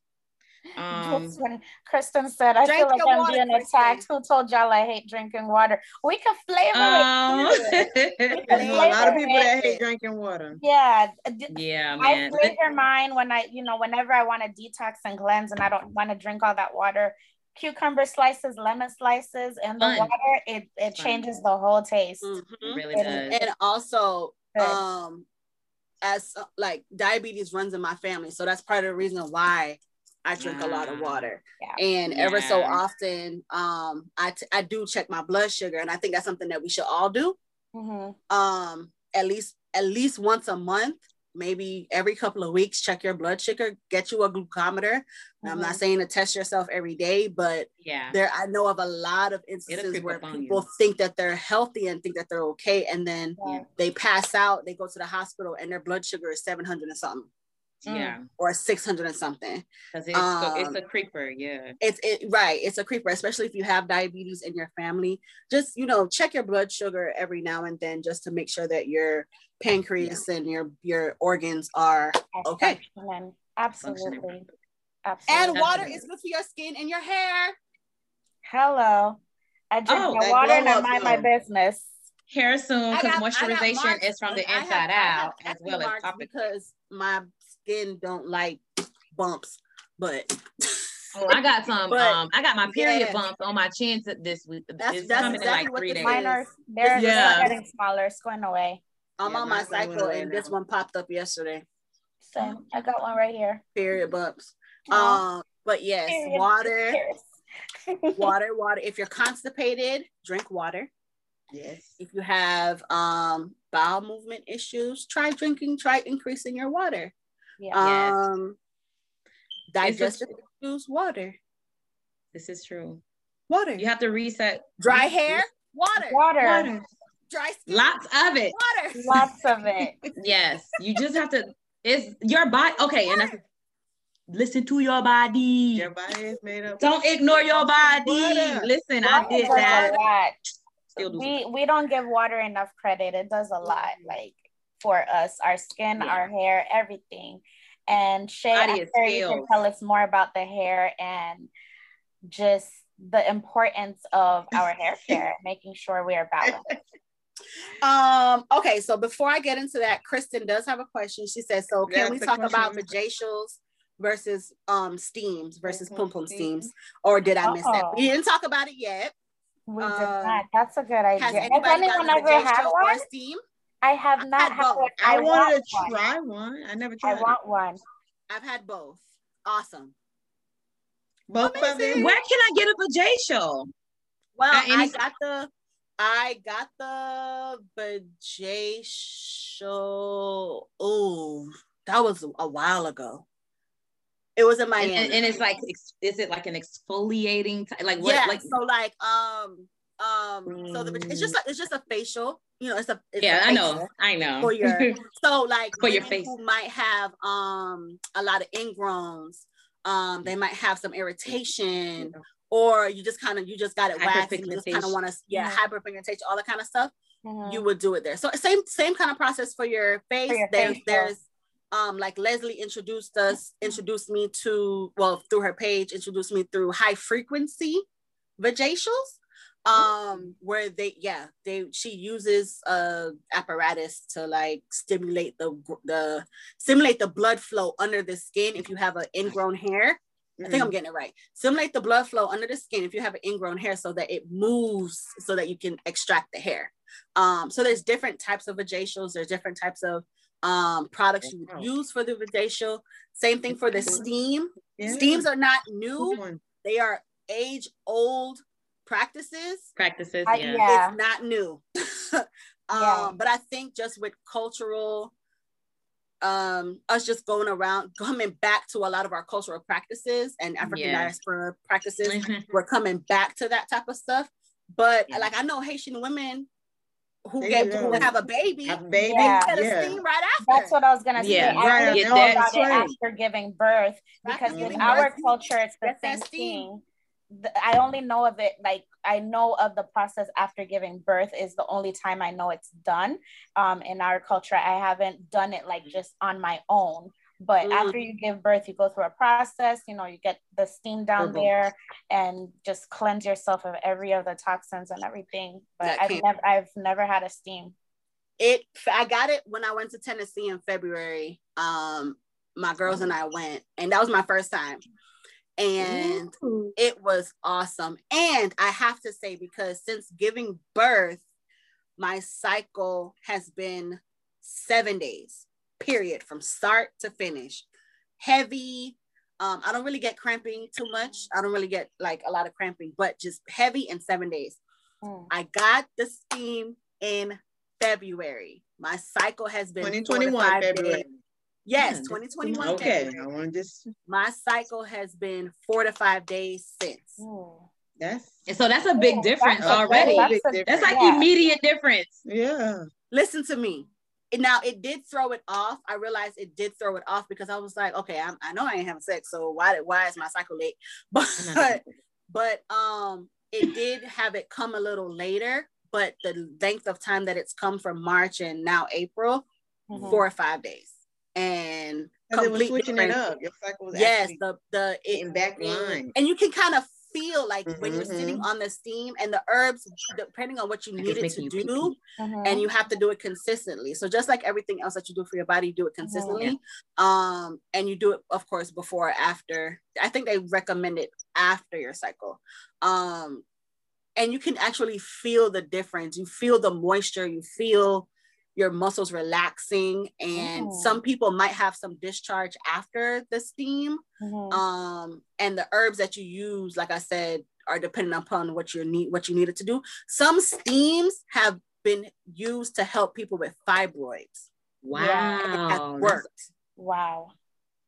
Um, That's. Kristen said, I feel like your I'm water, being Kristen. attacked. Who told y'all I hate drinking water? We can flavor um, it. too. I know a lot of people that hate drinking water. Yeah. d- yeah, I man. flavor mine when I, you know, whenever I want to detox and cleanse and I don't want to drink all that water. Cucumber slices, lemon slices, and the Fun. water, it, it Fun. changes the whole taste. Mhm. It really It does. and also Good. um as uh, like diabetes runs in my family so that's part of the reason why i drink a lot of water Yeah. and ever so often um I, t- I do check my blood sugar and i think that's something that we should all do Mhm. um at least at least once a month maybe every couple of weeks check your blood sugar get you a glucometer And i'm not Mhm. saying to test yourself every day but Yeah. there i know of a lot of instances where people you. think that they're healthy and think that they're okay and then Yeah. they pass out they go to the hospital and their blood sugar is 700 and something Yeah. or 600 and something Because it's, so- it's Um, a creeper. Yeah. it's it right it's a creeper especially if you have diabetes in your family just you know check your blood sugar every now and then just to make sure that your pancreas and your your organs are Yes, Okay. functioning. Functioning Absolutely. and water is good for your skin and your hair Hello. I drink Oh, my water and I mind my business. Hair soon because got- I got moisturization marks is from the and I have- inside have out as well as marks topic. because my skin don't like bumps but Oh, I got some. But, um, I got my period yeah. bumps on my chin this week. That's- it's that's coming exactly in like what three this days. Mine are they're, Yeah. they're getting smaller. It's going away. i'm Yeah, on my cycle going away and this one popped up yesterday Same. I got one right here. period bumps Aw, um but yes period. water water water if you're constipated drink water Yes. if you have um bowel movement issues try drinking try increasing your water yeah. Yes. um digestive issues water This is true. water You have to reset. dry hair water Water. Water. dry skin Lots of it. water Lots of it. Yes. You just have to. It's your body. Okay, and that's, listen to your body. Your body is made up. Don't ignore your body. Water. Listen, I did does that. Still do. We we don't give water enough credit. It does a lot, like for us, our skin, Yeah. our hair, everything. And Shay, I'm sure you can tell us more about the hair and just the importance of our hair care, making sure we are balanced. um okay so before i get into that kristen does have a question she says so can That's we the talk about question. vajacials versus um steams versus pum pum steams. steams or did i miss that Oh. we didn't talk about it yet We did Um, not. That's a good idea. has Has, anyone ever had vajacial or one? steam I have I've not had had both. one. I, want wanted to one. try one. I never I tried. it. want one. i've had both awesome both of them. Where can I get a vajacial? Well, At any- I got the I got the vajacial. Oh, that was a while ago. It was in And, Miami. and, and it's like, is it like an exfoliating? T- like what? yeah, Like so like um um so the it's just a, it's just a facial. You know, it's a it's yeah, I know, I know. for your so like For your face. who might have um a lot of ingrowns Um, they might have some irritation, or you just kind of you just got it waxed and you just kind of want to yeah Mhm. hyperpigmentation, all that kind of stuff. Mhm. You would do it there. So same same kind of process for your face. your there's face, yeah. there's um like Leslie introduced us introduced me to well through her page introduced me through high frequency vajacials um where they yeah they she uses uh apparatus to like stimulate the the stimulate the blood flow under the skin if you have an ingrown hair I think I'm getting it right. stimulate the blood flow under the skin if you have an ingrown hair so that it moves so that you can extract the hair. Um, so there's different types of vajacials, there's different types of um, products you would use for the vajacial. Same thing for the steam. Yeah. Steams are not new, they are age old practices. Practices, I- yeah. yeah. It's not new. um, Yeah. but I think just with cultural um us just going around coming back to a lot of our cultural practices and African Yeah. diaspora practices we're coming back to that type of stuff. But Yeah. like I know Haitian women who They get who have a baby, A baby. Yeah. Yeah. steam right after. That's what I was gonna Yeah. say. I Right, really I know know, about that's right. after giving birth because After with giving our birth, culture, it's the get same thing. The- I only know of it like I know of the process after giving birth is the only time I know it's done. Um, in our culture, I haven't done it like just on my own. But Mm. after you give birth, you go through a process. You know, you get the steam down Mhm. there and just cleanse yourself of every of the toxins and everything. But That I've can't- never, I've never had a steam. It I got it when I went to Tennessee in February. Um my girls and I went and that was my first time. And Ooh. it was awesome. And I have to say, because since giving birth, my cycle has been seven days, period, from start to finish. Heavy. Um, I don't really get cramping too much. I don't really get like a lot of cramping, but just heavy in seven days. Mm. I got the steam in February. My cycle has been four 2021 February. days. Yes, 2021. Okay, February. I want to just My cycle has been four to five days since. Mm. that's so that's a big Oh, difference that's a- already. that's big a- difference. That's like yeah. immediate difference. yeah. listen to me. And now it did throw it off. I realized it did throw it off because I was like, okay, I'm, I know I ain't having sex, so why why is my cycle late? But but um, it did have it come a little later. But the length of time that it's come from March and now April, Mhm. four or five days, and Because it was complete switching it up. Your cycle was Yes, the the it, getting back line. and you can kind of feel like when you're sitting Mhm. on the steam and the herbs, depending on what you Like need it to making you do, Mhm. and you have to do it consistently. So just like everything else that you do for your body, you do it consistently. Um, and you do it, of course, before or after. I think they recommend it after your cycle. Um, and you can actually feel the difference. You feel the moisture, you feel your muscles relaxing. And Oh. some people might have some discharge after the steam. Mhm. Um, and the herbs that you use, like I said, are dependent upon what you need, what you needed to do. Some steams have been used to help people with fibroids. Wow. It worked. Wow.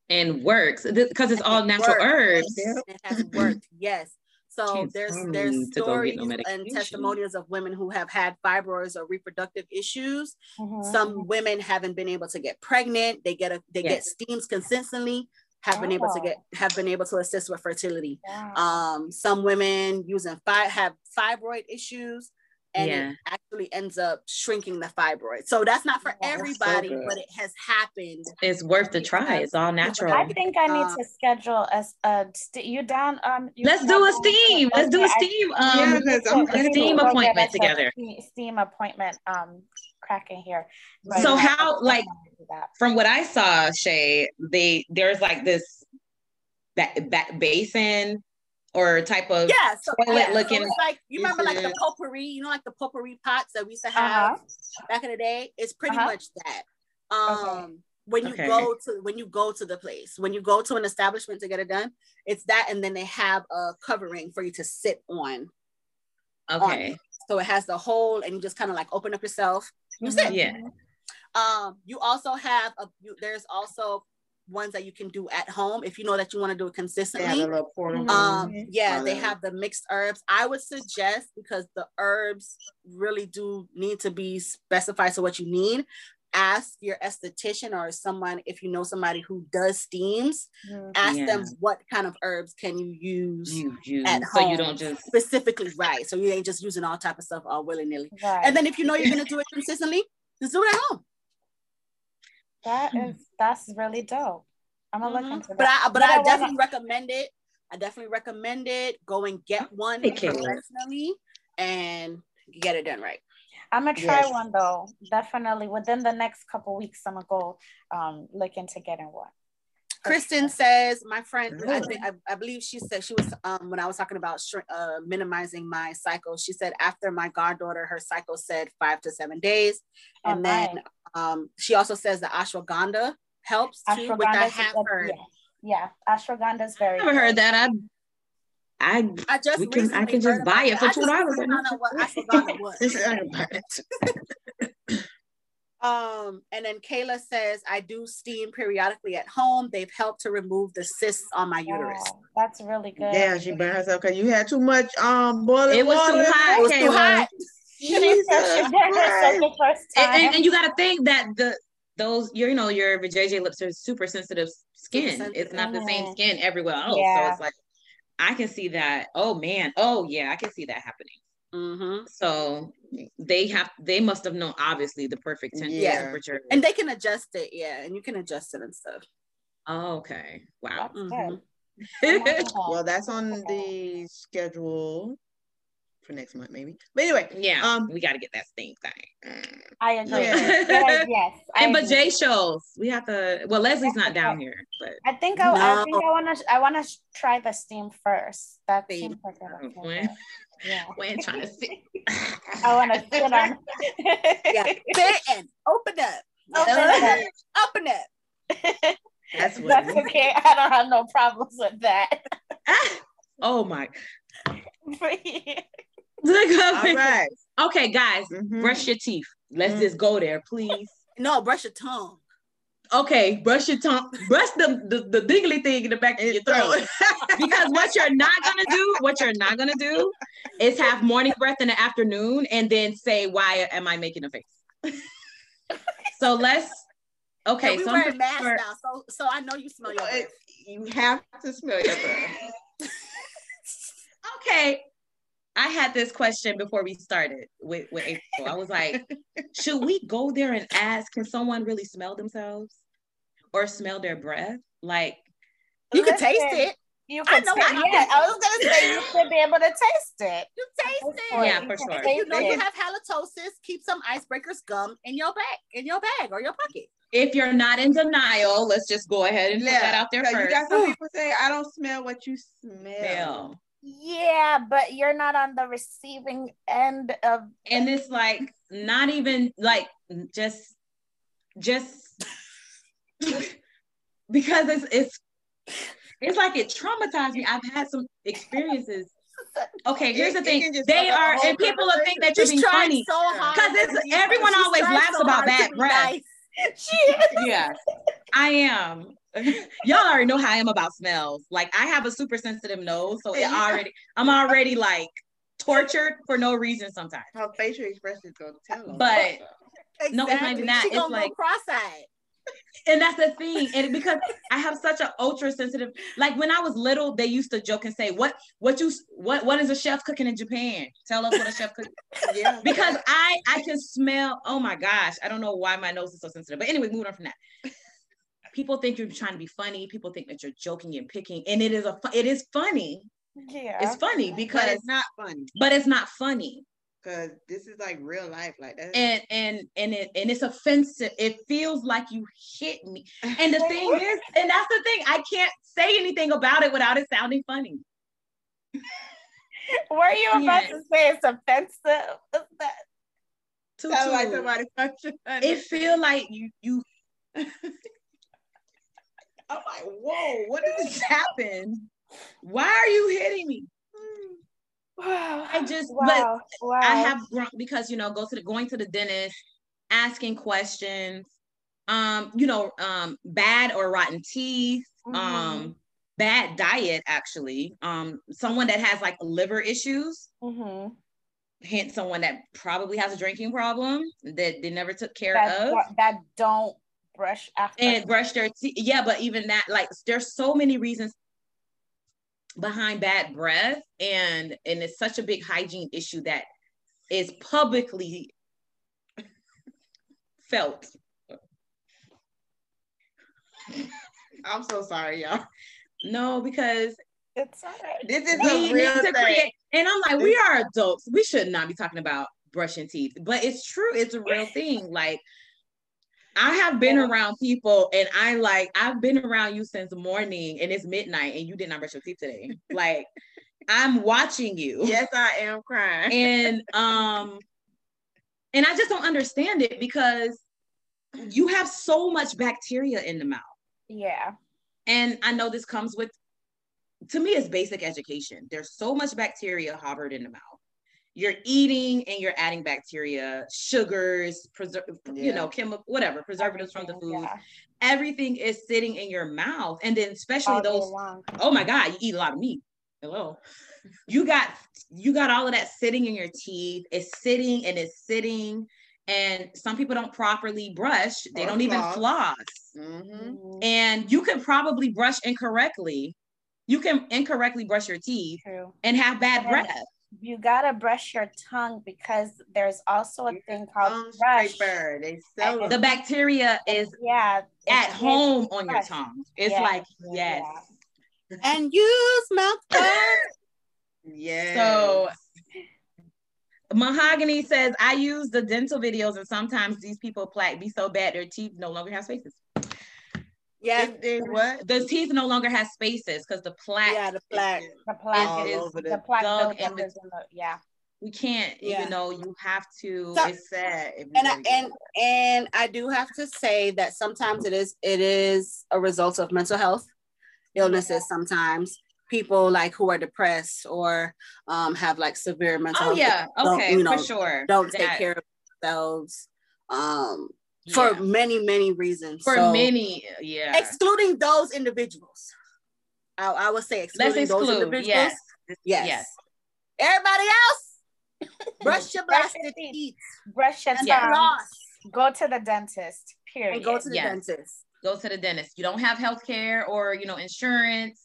And works because it's all It natural works. herbs. It has worked. Yes. So Can't there's there's me to go get stories no and testimonials of women who have had fibroids or reproductive issues. Mhm. Some women haven't been able to get pregnant. They get a they get steams consistently. Have been able to Oh. get have been able to assist with fertility. Wow. Um, some women using fi- have fibroid issues, and Yeah. it actually ends up shrinking the fibroid. So that's not for Yeah, that's so everybody, but it has happened. It's worth the try. It's all natural. I think I need Uh, to schedule a, a st- you down um you Let's do a down- steam. Let's do a Okay, I- steam. Yeah, Um, 'cause I'm we gonna need to steam appointment together. Steam appointment um cracking here. But So yeah, how, like, wanna do that. from what I saw, Shay, they there's like this that that basin or type of Yeah, so, Toilet yeah, so looking- it's like you remember like the Mhm. potpourri, you know, like the potpourri pots that we used to have Uh-huh. back in the day. It's pretty Uh-huh. much that. Um, when you Okay. go to when you go to the place, when you go to an establishment to get it done, it's that, and then they have a covering for you to sit on. on okay. it. So it has the hole, and you just kind of like open up yourself. You sit. Yeah. Um, you also have a. You, there's also ones that you can do at home if you know that you want to do it consistently. a. Um, Mhm. yeah, they that. have the mixed herbs. I would suggest because the herbs really do need to be specified to what you need. ask your esthetician or someone if you know somebody who does steams Mhm. ask Yeah. them what kind of herbs can you use You, you, at so you don't just specifically right so you ain't just using all type of stuff all willy-nilly Right. and then if you know you're gonna do it consistently just do it at home that is that's really dope. I'm gonna look into that. but i but But I i wanna- definitely recommend it i definitely recommend it go and get one Hey, Kayla. professionally and get it done right I'm gonna try Yes. one though. Definitely within the next couple weeks, I'm gonna go um look into getting one. Kristen says, my friend, I think I, I believe she said she was um when I was talking about shr- uh, minimizing my cycle. She said after my goddaughter, her cycle said five to seven days, Oh, and then um she also says the ashwagandha helps too, which I Ashwagandha. have heard. Yeah, yeah. Ashwagandha is very. I never heard that. I I I just We can- I can just buy it that. for I just $2 recently found out what ashwagandha was. Um, and then Kayla says, I do steam periodically at home. They've helped to remove the cysts on my uterus. Wow, that's really good. Yeah, she burned herself because you had too much um boiling It was too hot, It was too Kayla. hot. She did her- she Jesus did herself and, and, and you got to think that the those your you know your vajayjay lips are super sensitive skin. sensitive. It's not the same Mhm. skin everywhere else. Yeah. So it's like I can see that. Oh man. Oh yeah, I can see that happening. Mm-hmm. So they have they must have known obviously the perfect temp- Yeah. temperature. And they can adjust it, yeah, and you can adjust it and stuff. oh, okay. Wow. That's Mhm. Well, that's on the schedule for next month, maybe. But anyway, yeah, Um, we got to get that steam thing. I agree. Yeah. Yes, yes. I and but agree. Jay shows we have to. Well, Leslie's not down here, but I think I, I think I wanna I wanna try the steam first. That Steam. seems like a good When- idea. Yeah. we ain't trying to see. I wanna sit on. Yeah, sit and open up. Open it Open up. That's what. That's okay. I don't have no problems with that. oh my. all right. Okay, guys, Mhm. brush your teeth. Let's Mm. just go there, please. No, brush your tongue. Okay, brush your tongue. Brush the, the, the dingly thing in the back of your throat. because what you're not gonna do, what you're not gonna do is have morning breath in the afternoon and then say, why am I making a face? so let's okay, we so masks sure- now, so so I know you smell your breath. you have to smell your breath. okay. I had this question before we started with, with April. I was like, should we go there and ask, can someone really smell themselves or smell their breath? Like, You can taste it. You I know taste I yeah. I was gonna say you should be able to taste it. You taste it. Yeah, You for can sure. You know you have halitosis. Keep some icebreakers gum in your bag, in your bag or your pocket. if you're not in denial, let's just go ahead and put that out there 'cause first. You got some people say, I don't smell what you smell. Smell. Yeah, but you're not on the receiving end of and it's like not even like just just because it's it's it's like it traumatized me. I've had some experiences. Okay, here's the It- it thing. They are, and people will think that you're She's being trying funny. so hard. 'Cause it's- everyone always laughs so about hard to bad breath. nice. Yeah, I am. Y'all already know how I am about smells. Like I have a super sensitive nose, so it already I'm already like tortured for no reason sometimes. Her facial expressions go tell 'em. But- No, it's not even that. She It's like- cross-eyed. and that's the thing and because i have such an ultra sensitive like when i was little they used to joke and say what what you what what is a chef cooking in japan tell us what a chef cooking yeah, because i i can smell oh my gosh i don't know why my nose is so sensitive but anyway moving on from that people think you're trying to be funny people think that you're joking and picking and it is a it is funny yeah. it's funny but because it's not funny but it's not funny because this is like real life. Like that. and and and it and it's offensive it feels like you hit me and the thing is and that's the thing i can't say anything about it without it sounding funny Were you about Yeah. to say it's offensive? Is that Tutu, Sound like somebody it feel like you you I'm like, whoa, what did this happen? why are you hitting me wow. i just wow. but wow. i have grown because you know go to the going to the dentist asking questions um you know um bad or rotten teeth Mhm. um bad diet actually um someone that has like liver issues Mhm. hence someone that probably has a drinking problem that they never took care that, of that don't brush after and brush their teeth. Yeah, but even that, like, there's so many reasons behind bad breath, and and it's such a big hygiene issue that is publicly felt. I'm so sorry, y'all. No, because it's all right. This is we a real need to thing. create, and I'm like, we are adults. We should not be talking about brushing teeth, but it's true. It's a real thing. Like, I have been around people, and I like, I've been around you since morning, and it's midnight, and you did not brush your teeth today. Like, I'm watching you. Yes, I am crying. and um and i just don't understand it because you have so much bacteria in the mouth Yeah. and i know this comes with to me it's basic education there's so much bacteria harbored in the mouth you're eating and you're adding bacteria sugars preser- you know chemical whatever preservatives from the food Yeah. everything is sitting in your mouth and then especially All those oh my god you eat a lot of meat hello you got you got all of that sitting in your teeth it's sitting and it's sitting and some people don't properly brush they Or don't even floss. floss Mhm. Mhm. and you can probably brush incorrectly you can incorrectly brush your teeth True. and have bad Yeah. breath You gotta brush your tongue because there's also a thing called Tongue brush. scraper. They sell And the bacteria is Yeah. at home on your tongue it's Yeah. like yes And use mouthwash. Yes. So Mahogany says, I use the dental videos and sometimes these people plaque be so bad their teeth no longer have spaces. Yeah, If they what? The teeth no longer have spaces because the plaque, yeah, the plaque. The plaque All is the, the plaque dog and in the yeah. we can't, Yeah. even though you have to. So- it's sad. and I, really do and and I do have to say that sometimes it is it is a result of mental health illnesses. Sometimes people like who are depressed or um, have like severe mental oh, health yeah. Okay. you know, for sure. don't take care of themselves um, for yeah. many many reasons. For So, many. Yeah. excluding those individuals. I, I would say Let's excluding those individuals. Yes. Yes. Yes. Everybody else, brush your blasted your teeth. teeth Brush your and Yeah. tongue. floss Go to the dentist. Period. and go to the Yes. dentist. Go to the dentist. You don't have health care or, you know, insurance.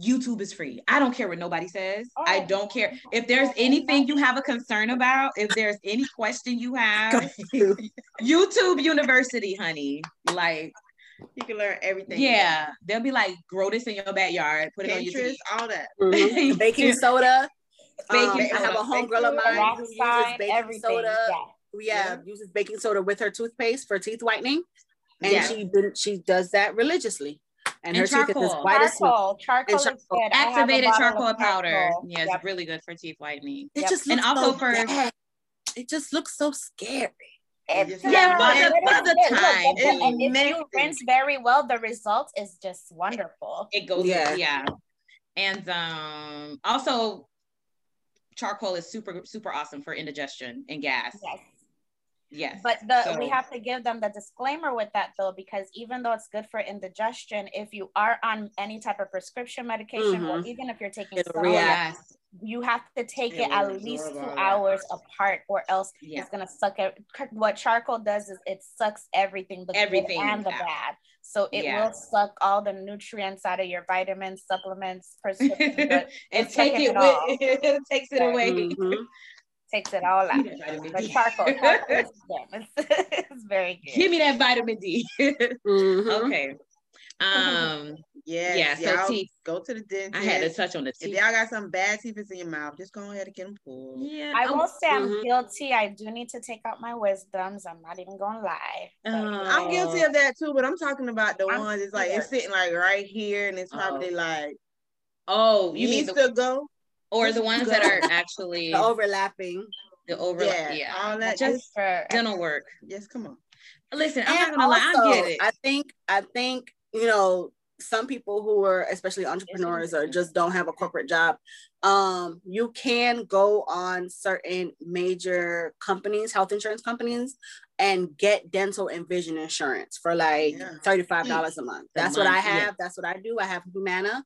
YouTube is free. I don't care what nobody says. I Oh. don't care. If there's anything you have a concern about, if there's any question you have, YouTube University, honey. Like, You can learn everything. yeah, they'll be like, grow this in your backyard, put it on your Pinterest, all that. Mhm. Baking soda. Baking um, I have a soda. homegirl of mine Rock who uses baking everything. soda. Yeah. Yeah, uses baking soda with her toothpaste for teeth whitening, and Yeah. she she does that religiously, and, And her teeth is as charcoal. white as snow. Charcoal. Charcoal is good. I have a Activated charcoal of powder. charcoal. Yeah, Yep. it's really good for teeth whitening. It Yep. just And looks also so for- bad. It just looks so scary. It's Yeah, not- for the- it is for the good. Time, it's good. and if you rinse very well, the result is just wonderful. It goes, Yeah. yeah. And um, also, charcoal is super, super awesome for indigestion and gas. Yes. Yes. But the So- we have to give them the disclaimer with that though, because even though it's good for indigestion, if you are on any type of prescription medication or Mhm. even if you're taking It'll supplements, react. yes. you have to take It it at least two all that. hours apart, or else Yeah. it's gonna suck it. What charcoal does is it sucks everything, the Everything good and the out. bad. So it Yeah. will suck all the nutrients out of your vitamins, supplements, prescription, and take it it with it takes it away. Mhm. takes it all out. Give me that vitamin D. charcoal, charcoal. It's, it's very good. Give me that vitamin D. Mhm. okay. Um, Yes, Yeah, so teeth. Go to the dentist. I had to touch on the teeth. If teeth. y'all got some bad teeth in your mouth, just go ahead and get them pulled. Yeah, I won't say I'm Mhm. guilty. I do need to take out my wisdoms. I'm not even gonna lie. But, Uh, I'm guilty of that too, but I'm talking about the I'm ones it's like it's sitting like right here and it's Oh. probably like Oh, you mean needs the, to go. Or the ones that are actually The overlapping. the overlap? Yeah, Yeah, all that. just for dental work. yes, come on. Listen, I'm not gonna lie, I get it. I think I think you know some people who are especially entrepreneurs or just don't have a corporate job. Um, you can go on certain major companies, health insurance companies, and get dental and vision insurance for like Yeah. thirty five dollars a month. That's what I month, yeah. have. That's what I do. I have Humana.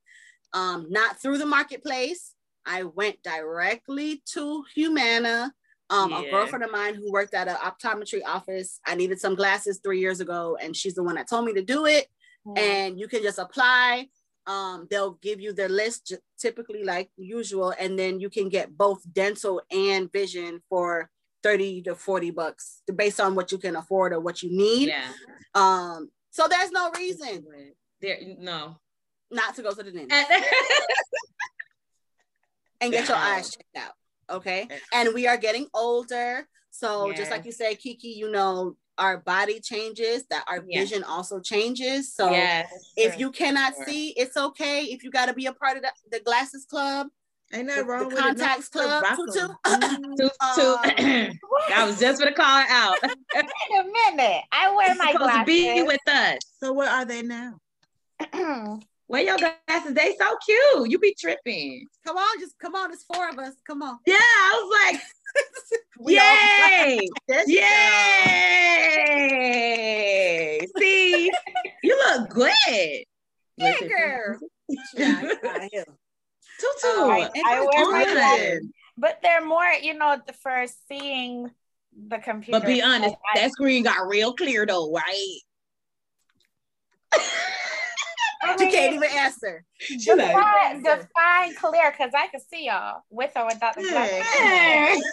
Um, not through the marketplace. I went directly to Humana. Um, a girlfriend of mine who worked at an optometry office. I needed some glasses three years ago, and she's the one that told me to do it. Mm. And you can just apply. Um, they'll give you their list typically like usual, and then you can get both dental and vision for 30 to 40 bucks based on what you can afford or what you need. Yeah. Um, so there's no reason There, no. not to go to the dentist. And- and get your eyes checked out. Okay. And we are getting older. So just like you say, Kiki, you know, our body changes, that our Yeah. vision also changes. So yes. if you cannot Sure. see, it's okay. If you got to be a part of the, the glasses club, Ain't the, nothing wrong the with it. contacts No, club, rock tutu. 'em. Toot, toot. I was just gonna call it out. Wait a minute. I wear my supposed to be with us. So what are they now? Wear your glasses. They so cute. You be tripping. come on, just come on. It's four of us. Come on. Yeah, I was like, We yay, Yes, yay. See, you look good. Yeah, girl. Yeah, I hear. Tutu. Oh, I, I wear my on. glasses. But they're more, you know, the for seeing the computer. But be honest, oh, I- that screen got real clear though, right? I You mean, can't even answer. define, define clear because I can see y'all with or without the Yeah. glasses.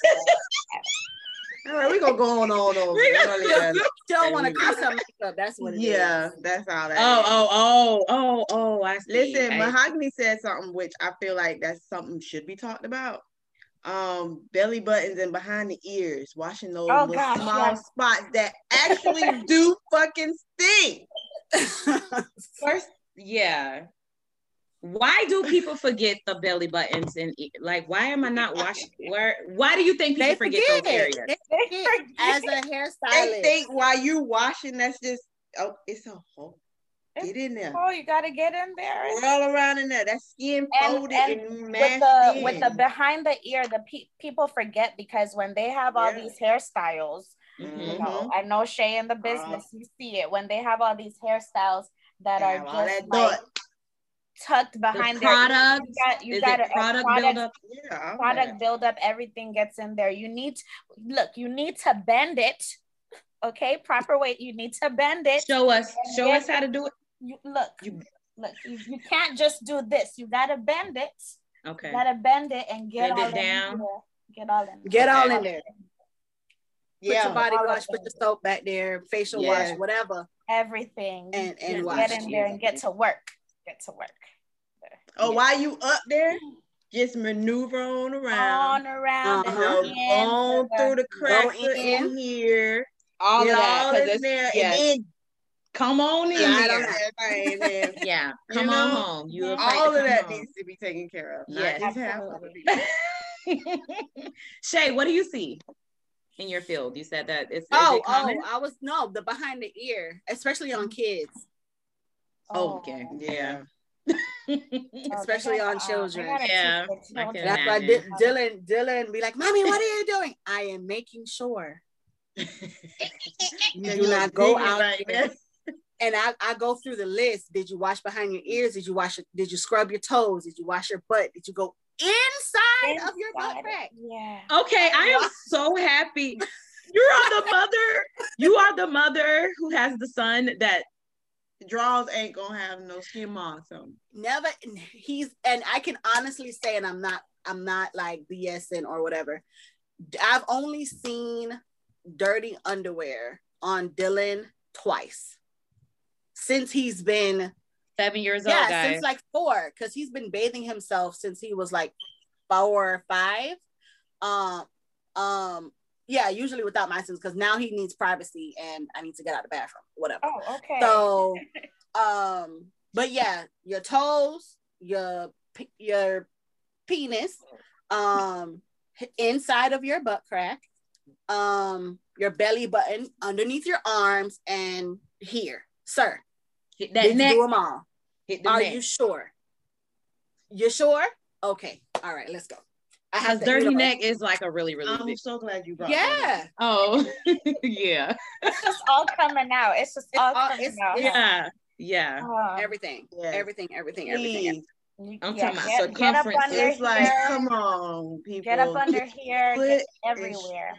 All right, we're gonna go on on over. We We're gonna- gonna leave that. Still want to cross her makeup. That's what it is. Yeah, that's all that. Oh, is. oh, oh, oh, oh, I see. Listen, I- Mahogany said something which I feel like that's something should be talked about. Um, belly buttons and behind the ears, washing those Oh, little gosh, small yeah. spots that actually do fucking stink. First, yeah. Why do people forget the belly buttons and like? Why am I not washing? Where? Why do you think people they forget, forget those areas? They They forget. As a They hairstylist, think while you washing, that's just oh, it's a hole. Get in there. Oh, you gotta get in there. All around in there. That skin folded and and, with mashed the in. with the behind the ear, the pe- people forget because when they have all Yeah. these hairstyles, Mhm. you know, I know Shay in the business, you see it when they have all these hairstyles that are just that like thought. tucked behind their ears. product, You got you Is got it a product, product buildup? Yeah, all product that. buildup, everything gets in there. You need to look, you need to bend it. Okay, proper weight. You need to bend it. Show us, show us how to do it. You look, You- look, you, you can't just do this. You gotta bend it. Okay. You gotta bend it and get Bend it all in down. there. Get all in. get Okay. all in there. Put Yeah. your body wash, put them. your soap back there, facial Yeah. wash, whatever. everything. And- and Just get in there and get to work. Get to work. Oh, Yeah. while you up there, just maneuver on around. On around You Uh-huh. and in on to through the- the cracks in. in here. All get of that, all 'cause in there, yes. and then Come on in slide on here. everything, and then Yeah, You come on know, home. You afraid to all of that home. needs to be taken care of. Yes. Not just half of Absolutely. Shay, what do you see in your field? You said that it's Oh, it oh, I was no the behind the ear, especially on mm. kids. Oh, okay. Yeah. Oh, especially gotta, on children. gotta Yeah, I. That's why imagine. Dylan, Dylan be like, "Mommy, what are you doing?" I am making sure you do not go out right there. there. And I, I go through the list. Did you wash behind your ears? Did you wash? Your, did you scrub your toes? Did you wash your butt? Did you go inside, of your butt crack? Yeah. Okay, I am so happy. You are the mother. You are the mother who has the son that Draws ain't gonna have no skin marks on. Never. He's and I can honestly say, and I'm not, I'm not like BSing or whatever. I've only seen dirty underwear on Dylan twice since he's been seven years yeah old guy. since like four because he's been bathing himself since he was like four or five um um yeah usually without my sins because now he needs privacy and i need to get out of the bathroom whatever Oh, okay. so um but yeah your toes your your penis um inside of your butt crack um your belly button underneath your arms and here sir hit that did neck. do them all Hit the are neck. you sure? You sure? Okay. All right, let's go. I Because to, dirty you neck is like a really, really I'm big. so glad you brought that Yeah. Oh, yeah, it's just all coming out. It's just It's all all- coming it's- out. it's- yeah, yeah. Oh, Everything, Yes. everything, everything, up. everything. I'm yeah, talking about get, get circumference. under It's like, here. come on, people. Get up under here. Get everywhere.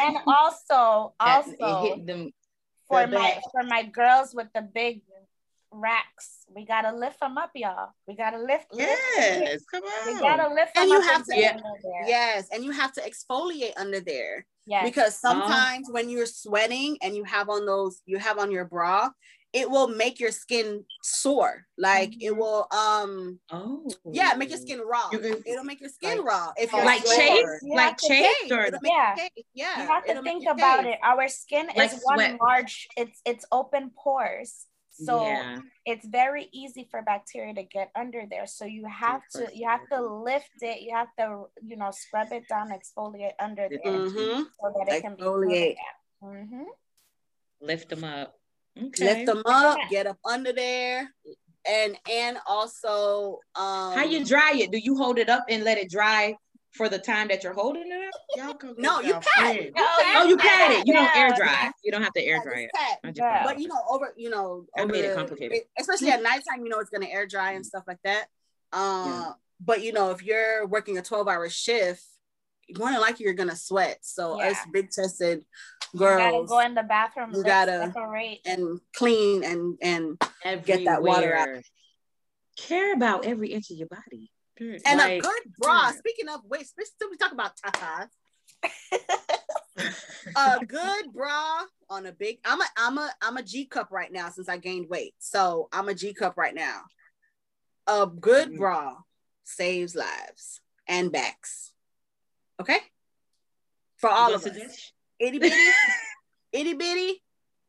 And also, That- it also hit them. for my for my girls with the big racks, we gotta lift them up, y'all. We gotta lift. lift Yes, come We gotta lift them And you up have to- Yeah. under there. Yes, and you have to exfoliate under there Yes. because Oh. sometimes when you're sweating and you have on those, you have on your bra, it will make your skin sore. Like it Mhm. will, um, Oh. yeah, make your skin raw. Can- It'll make your skin like- raw if you're like Yes. chafe. You like have chafe, Chafe, or Yeah. you. Yeah, you have to it'll think about chafe. it. Our skin Like is one sweat. large. It's it's open pores, so yeah. it's very easy for bacteria to get under there. So you have to you have to lift it. You have to you know scrub it down, exfoliate under there, Mhm. so that it can be Exfoliate. Mm-hmm. lift them up. Okay. Lift them up, get up under there, and and also um How you dry it? Do you hold it up and let it dry for the time that you're holding it up? Y'all come No, you y'all pat. friend. Oh, you pat it. You don't air dry. You don't have to air Yeah, dry it. pat. I just Yeah. But you know, over you know, I made it complicated. it- especially at nighttime, you know, it's gonna air dry and stuff like that. Uh, but you know, if you're working a 12 hour shift, more than likely you're gonna sweat. So Yeah. us big chested You gotta girls go in the bathroom. you gotta- separate. and clean and and get that water out. Care about every inch of your body. Period. and a good bra. Speaking of which, we talk about tatas. a good bra on a big I'm a I'm a I'm a G cup right now since I gained weight. So I'm a G cup right now. A good Mm. bra saves lives and backs. Okay? For all of us. Itty bitty, itty bitty,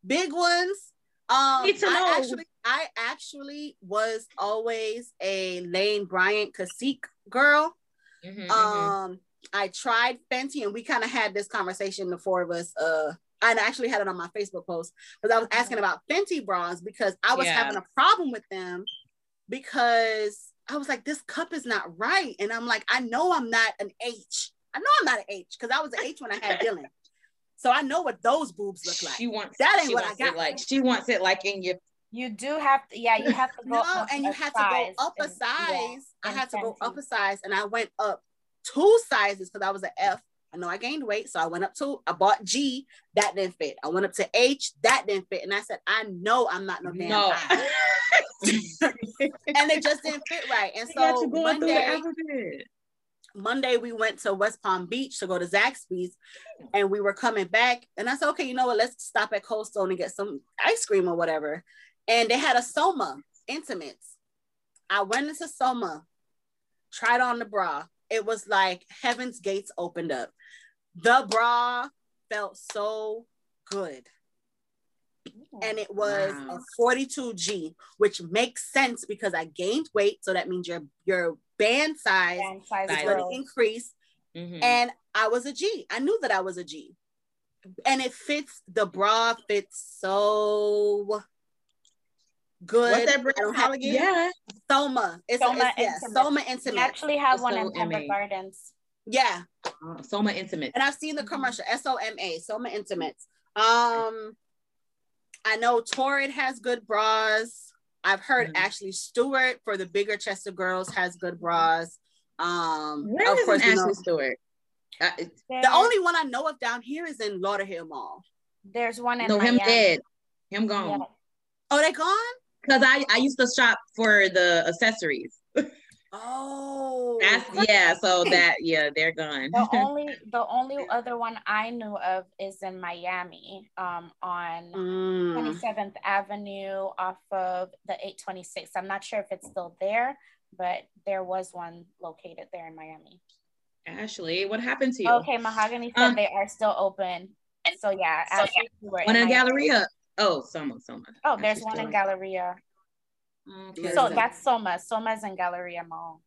big ones. Um Need to know. I actually I actually was always a Lane Bryant Cacique girl. Mhm, mhm. Um, I tried Fenty, and we kind of had this conversation, the four of us. Uh, I actually had it on my Facebook post because I was asking about Fenty bras because I was Yeah. having a problem with them because I was like, this cup is not right, and I'm like, I know I'm not an H. I know I'm not an H because I was an H when I had Dylan, so I know what those boobs look like. She wants That ain't what I got. Like she wants it like in your You do have to, yeah, you have to go. No, up and you a had to go up a and- size. yeah, I had to go up a size, and I went up two sizes because I was an F. I know I gained weight, so I went up to. I bought G, that didn't fit. I went up to H, that didn't fit, and I said, I know I'm not no damn. no. And it just didn't fit right. And so you going Monday. Monday we went to West Palm Beach to go to Zaxby's, and we were coming back, and I said, okay, you know what? Let's stop at Cold Stone and get some ice cream or whatever. And they had a Soma Intimates. I went into Soma, tried on the bra. It was like heaven's gates opened up. The bra felt so good. And it was Wow. a 42G, which makes sense because I gained weight. So that means your your band size and size is going to increase. Mhm. And I was a G. I knew that I was a G. And it fits, the bra fits so good. What's that I brand don't have again? yeah. Soma. It's, Soma it's yeah, Intimate. Soma We Intimate. actually have one in So Pembroke Gardens. Yeah. Uh, Soma intimate. And I've seen the commercial, S O M A, Soma Intimates. Um, I know Torrid has good bras. I've heard Mhm. Ashley Stewart for the bigger chested girls has good bras. Um, Where of is course, an you know, Ashley Stewart? Uh, it's- There- the only one I know of down here is in Lauderhill Mall. there's one in no, him dead. Him gone. Yeah. Oh, they gone? Cause I I used to shop for the accessories. Oh, That's yeah. So that yeah, they're gone. The only the only other one I knew of is in Miami, um, on Mm. 27th Avenue off of the 826. I'm not sure if it's still there, but there was one located there in Miami. Ashley, what happened to you? Okay, Mahogany said Um, they are still open. So yeah, Ashley Stewart One in Miami. Galleria. Oh, Soma, Soma. Oh, there's one in Galleria. Okay. So that's Soma. Soma's in Galleria Mall.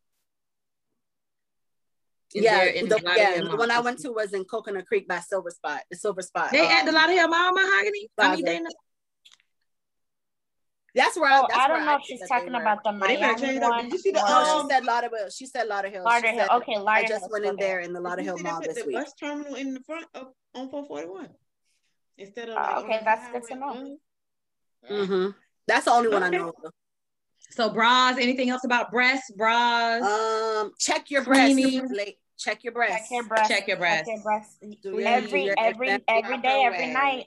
Is yeah, in the, yeah. The one I went to was in Coconut Creek by Silver Spot. The Silver Spot. They at the um, Lauderdale Mall, Mahogany. I mean, Plaza. they know. That's where I. Oh, That's I don't know if she's talking were. about the they better Miami change up. one. Did you see the, or- Oh, um, she said Lauderhill. She said Lauderhill. She Lauderhill. said, Okay, I just went in there in the Did you Lauderhill see Mall they put this the week. bus terminal in the front of on 441 instead of Oh, like, okay, that's the good to highway. know. hmm That's the only one I know. Of. So bras, anything else about breasts, bras? Um, check your Cleaning. breasts. Check your breasts. Check your breasts. Check your breasts. Check your breasts. Do Every your every every day, every way. night.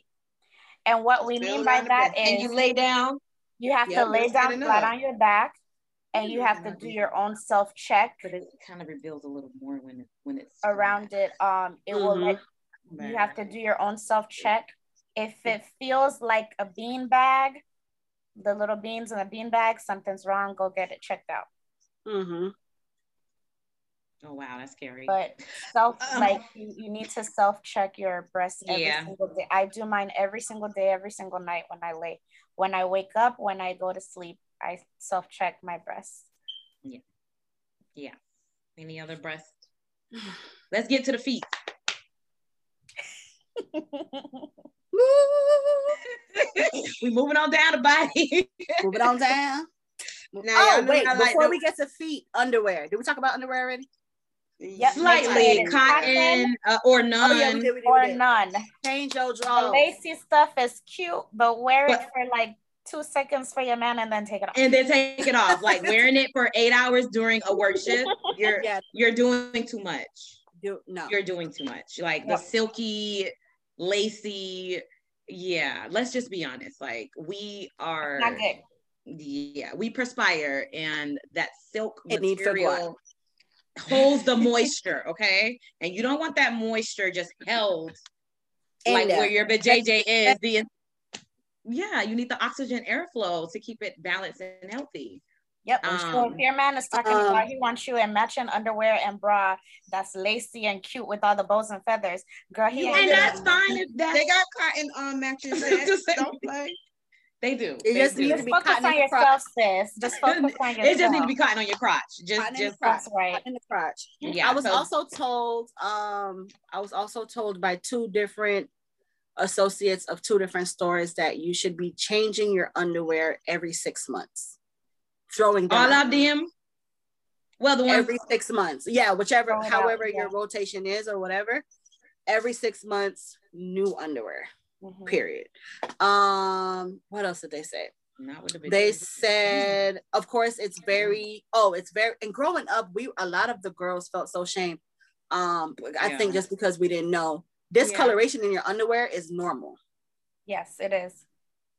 And what we Spill mean by down the that breast. is and you lay down. you have Yep, to lay down flat on your back, and you have to do your own self check But it kind of reveals a little more when it when it's around it. Um, it will let you have to do your own self check. If it feels like a bean bag, the little beans in a bean bag, something's wrong. Go get it checked out. Mm-hmm. Oh wow, that's scary. But self Um, like you, you need to self check your breasts every Yeah. single day. I do mine every single day, every single night when I lay. When I wake up, when I go to sleep, I self check my breasts. yeah. Yeah. Any other breast? Let's get to the feet. we moving on down the body. Moving on down. Now, oh y'all know wait, I like before the- we get to feet, underwear. Did we talk about underwear already? Yep. Slightly Cotton. cotton uh, or Oh none. yeah, we did. We did. or none. Change your The drawers. lacy stuff is cute, but wear it for like two seconds for your man and then take it off. and then take it off. Like wearing it for eight hours during a work shift, you're Yeah. you're doing too much. Do, no. You're doing too much. Like the silky, lacy. Yeah, let's just be honest. Like we are Not good. yeah, we perspire and that silk It material holds the moisture, okay? And you don't want that moisture just held In like where your JJ is. The yeah, you need the oxygen airflow to keep it balanced and healthy. Yep. so Um, if your man is talking um, about he wants you in matching underwear and bra that's lacy and cute with all the bows and feathers, girl, he You And Yeah. that's fine if that's They got cotton on matches. Just. Don't play. they do. It They just do. needs to be focus cotton on in the crotch. yourself, sis. Just focus on yourself. it just needs to be cotton on your crotch. Just Cotton in the just crotch. That's right. in the crotch. yeah. I was so- also told, um, I was also told by two different associates of two different stores that you should be changing your underwear every six months. Throwing them all out of them. Well, the ones every six months. Yeah, whichever, Throw it out, however yeah. your rotation is or whatever. Every six months, new underwear. Mhm. Period. Um, what else did they say? not with the big they ones. said of course it's very oh it's very and growing up we a lot of the girls felt so shame um i think just because we didn't know Yeah. discoloration in your underwear is normal Yes, it is.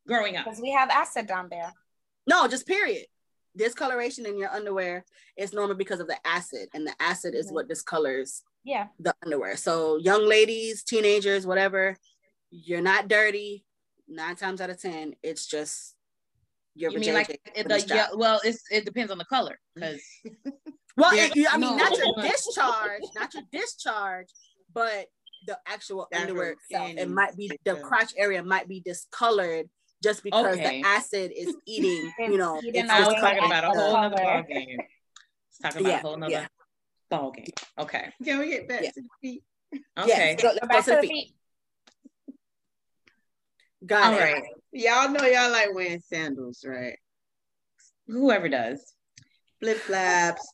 growing up. Because we have acid down there. no just period discoloration in your underwear is normal because of the acid and the acid is what discolors Yeah. the underwear so young ladies teenagers whatever you're not dirty nine times out of ten it's just your You mean like it- the yeah, well, it's it depends on the color mm-hmm. because Well, Yeah, it- I mean, no. not your discharge, not your discharge, but the actual Actual underwear itself. It might be the crotch area might be discolored just because Okay. the acid is eating. You know, eating it's away it's talking about a whole other ball game. It's talking about Yeah, a whole other yeah. ball game. Okay. Can we get back Yeah. to the feet? Okay. Yes, go, Go go back to the feet. Got All it. right. Y'all know y'all like wearing sandals, right? Whoever does. Flip flops,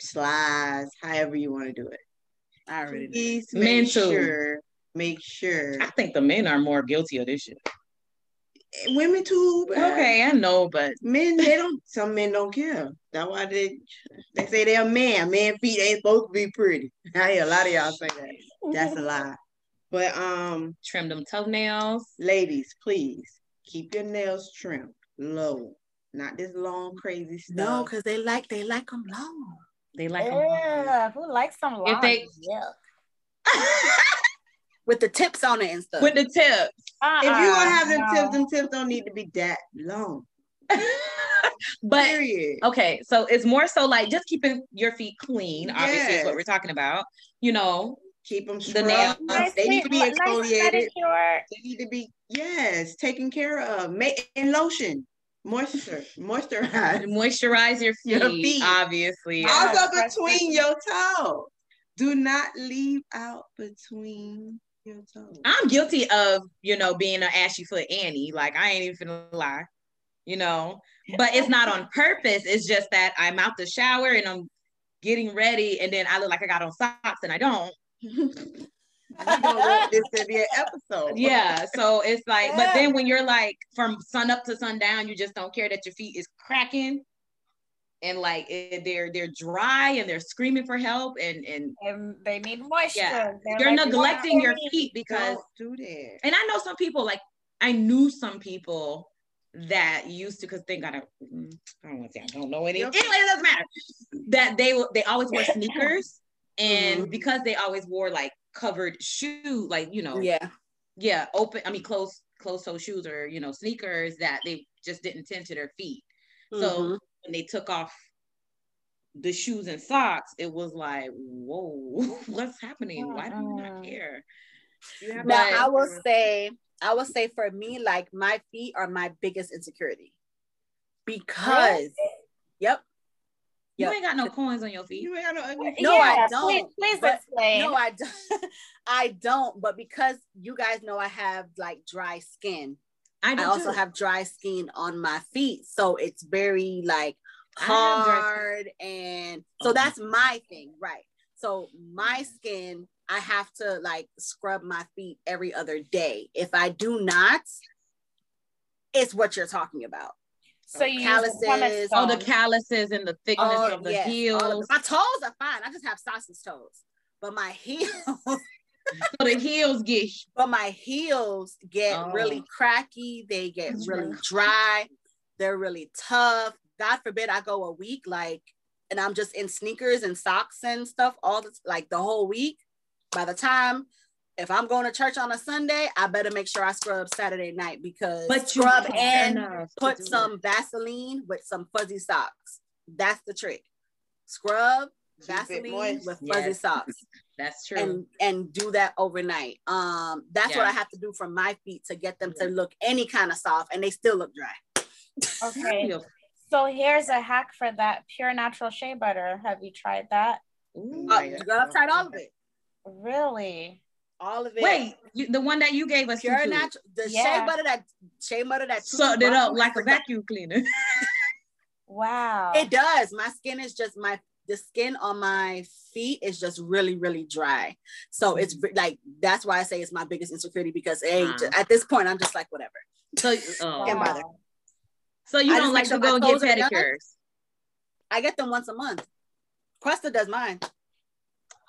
slides, however you want to do it. I already know. Please Men make too. sure, make sure. I think the men are more guilty of this shit. Women too. but Okay, I know, but Men, they don't. Some men don't care. That's why they they say they're a man. Man feet ain't supposed to be pretty. I hear a lot of y'all say that. That's a lie. But um, trim them toenails. ladies, please keep your nails trimmed low, not this long crazy stuff. No, because they like they like them long. They like 'em long. Yeah, who likes some long? If they- yeah. With the tips on it and stuff. with the tips. if you gonna have them Uh-uh, tips, no. them tips don't need to be that long. but Period. okay, so it's more so like just keeping your feet clean, obviously, is what we're talking about. You know, Keep them The nails. Nice They need to be exfoliated. pedicure. They need to be yes, taken care of. Make and lotion, moisture, moisturize. moisturize your feet, Your feet. obviously. Yeah. Also press between your toes. Do not leave out between your toes. I'm guilty of, you know, being an ashy foot Annie. Like I ain't even gonna lie, you know. But it's not on purpose. It's just that I'm out the shower and I'm getting ready, and then I look like I got on socks and I don't. We gonna want this to be an episode. Yeah. So it's like, but then when you're like from sun up to sundown, you just don't care that your feet is cracking. And like it, they're they're dry and they're screaming for help and and And they need moisture. yeah They're you're like, neglecting your feet because Don't that. and I know some people like I knew some people that used to because they got a mm, I don't want to say I don't know any anyway it doesn't matter that they they always wear sneakers and Mhm. because they always wore like covered shoe like you know Yeah. yeah open I mean close closed toe shoes or you know sneakers that they just didn't tend to their feet so Mhm. When they took off the shoes and socks it was like whoa what's happening why do you not mm-hmm. care You now But- I will say, I will say for me, like my feet are my biggest insecurity. Because yep. you ain't got no coins on your feet You ain't got no ugly No, I don't, Please, please explain. No, I don't. I don't. But because you guys know I have like dry skin, I, I also too. have dry skin on my feet. So it's very like I have dry skin. hard. And so Oh. that's my thing, right? So my skin, I have to like scrub my feet every other day. If I do not, it's what you're talking about. so you calluses, use a pumice Oh, the calluses and the thickness Oh, of the yes, all of heels. My toes are fine. I just have sausage toes. But my heels, So the heels get but my heels get Oh. really cracky. They get really dry. They're really tough. God forbid I go a week like, and I'm just in sneakers and socks and stuff all the like the whole week. By the time, if I'm going to church on a Sunday, I better make sure I scrub Saturday night because but scrub and put some Vaseline with some fuzzy socks. That's the trick. Scrub it Vaseline with fuzzy Yes. socks. That's true. and and do that overnight. Um, that's what I have to do for my feet to get them to look any kind of soft, and they still look dry. Okay. So here's a hack for that pure natural shea butter. Have you tried that? Ooh. Yeah. girl, I've tried all of it, Really? all of it. Wait, you, the one that you gave us. pure Tutu, natural, the Yeah. shea butter that shea butter that sucked it up like a vacuum cleaner. Wow. It does. My skin is just my the skin on my feet is just really really dry. So it's Mm-hmm. like that's why I say it's my biggest insecurity because it ain't Wow. at this point I'm just like whatever. so, oh. Can't bother. so you I don't like to go and get toes are done. pedicures. I get them once a month. Questa does mine.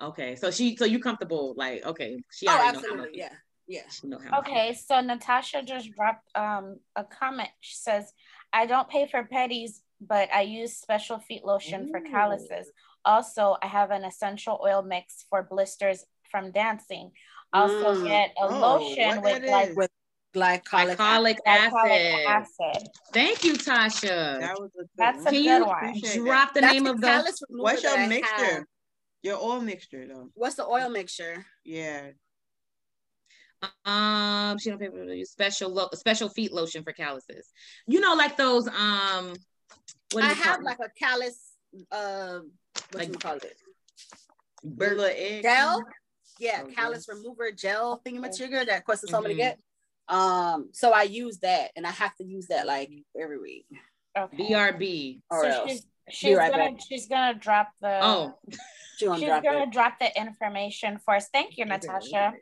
Okay, so she, so you comfortable? Like, okay, she Oh, already know how absolutely. Yeah. Yeah. How. Okay, so Natasha just dropped um a comment. She says, I don't pay for petties, but I use special feet lotion for calluses. Also, I have an essential oil mix for blisters from dancing. Also Mm. get a Oh, lotion with like is? With glycolic. Glycolic glycolic acid. acid. Thank you, Tasha. That was a good That's one. a Can good you one. Appreciate Drop the That's name the of the. callus What's your mixture? Your oil mixture though. What's the oil mixture? Yeah. Um, she don't pay for special lo- special feet lotion for calluses. You know, like those. Um, what do I you call have them? like a callus uh what Like- you call it? The egg. Gel? Yeah, Oh, callus yes. remover gel thingamajigger that Questa told me to Mhm. get. Um, so I use that and I have to use that like every week. Okay. BRB. Or so else. she's she's right gonna back. she's gonna drop the Oh, She she's drop gonna it. drop the information for us. Thank you, Okay. Natasha.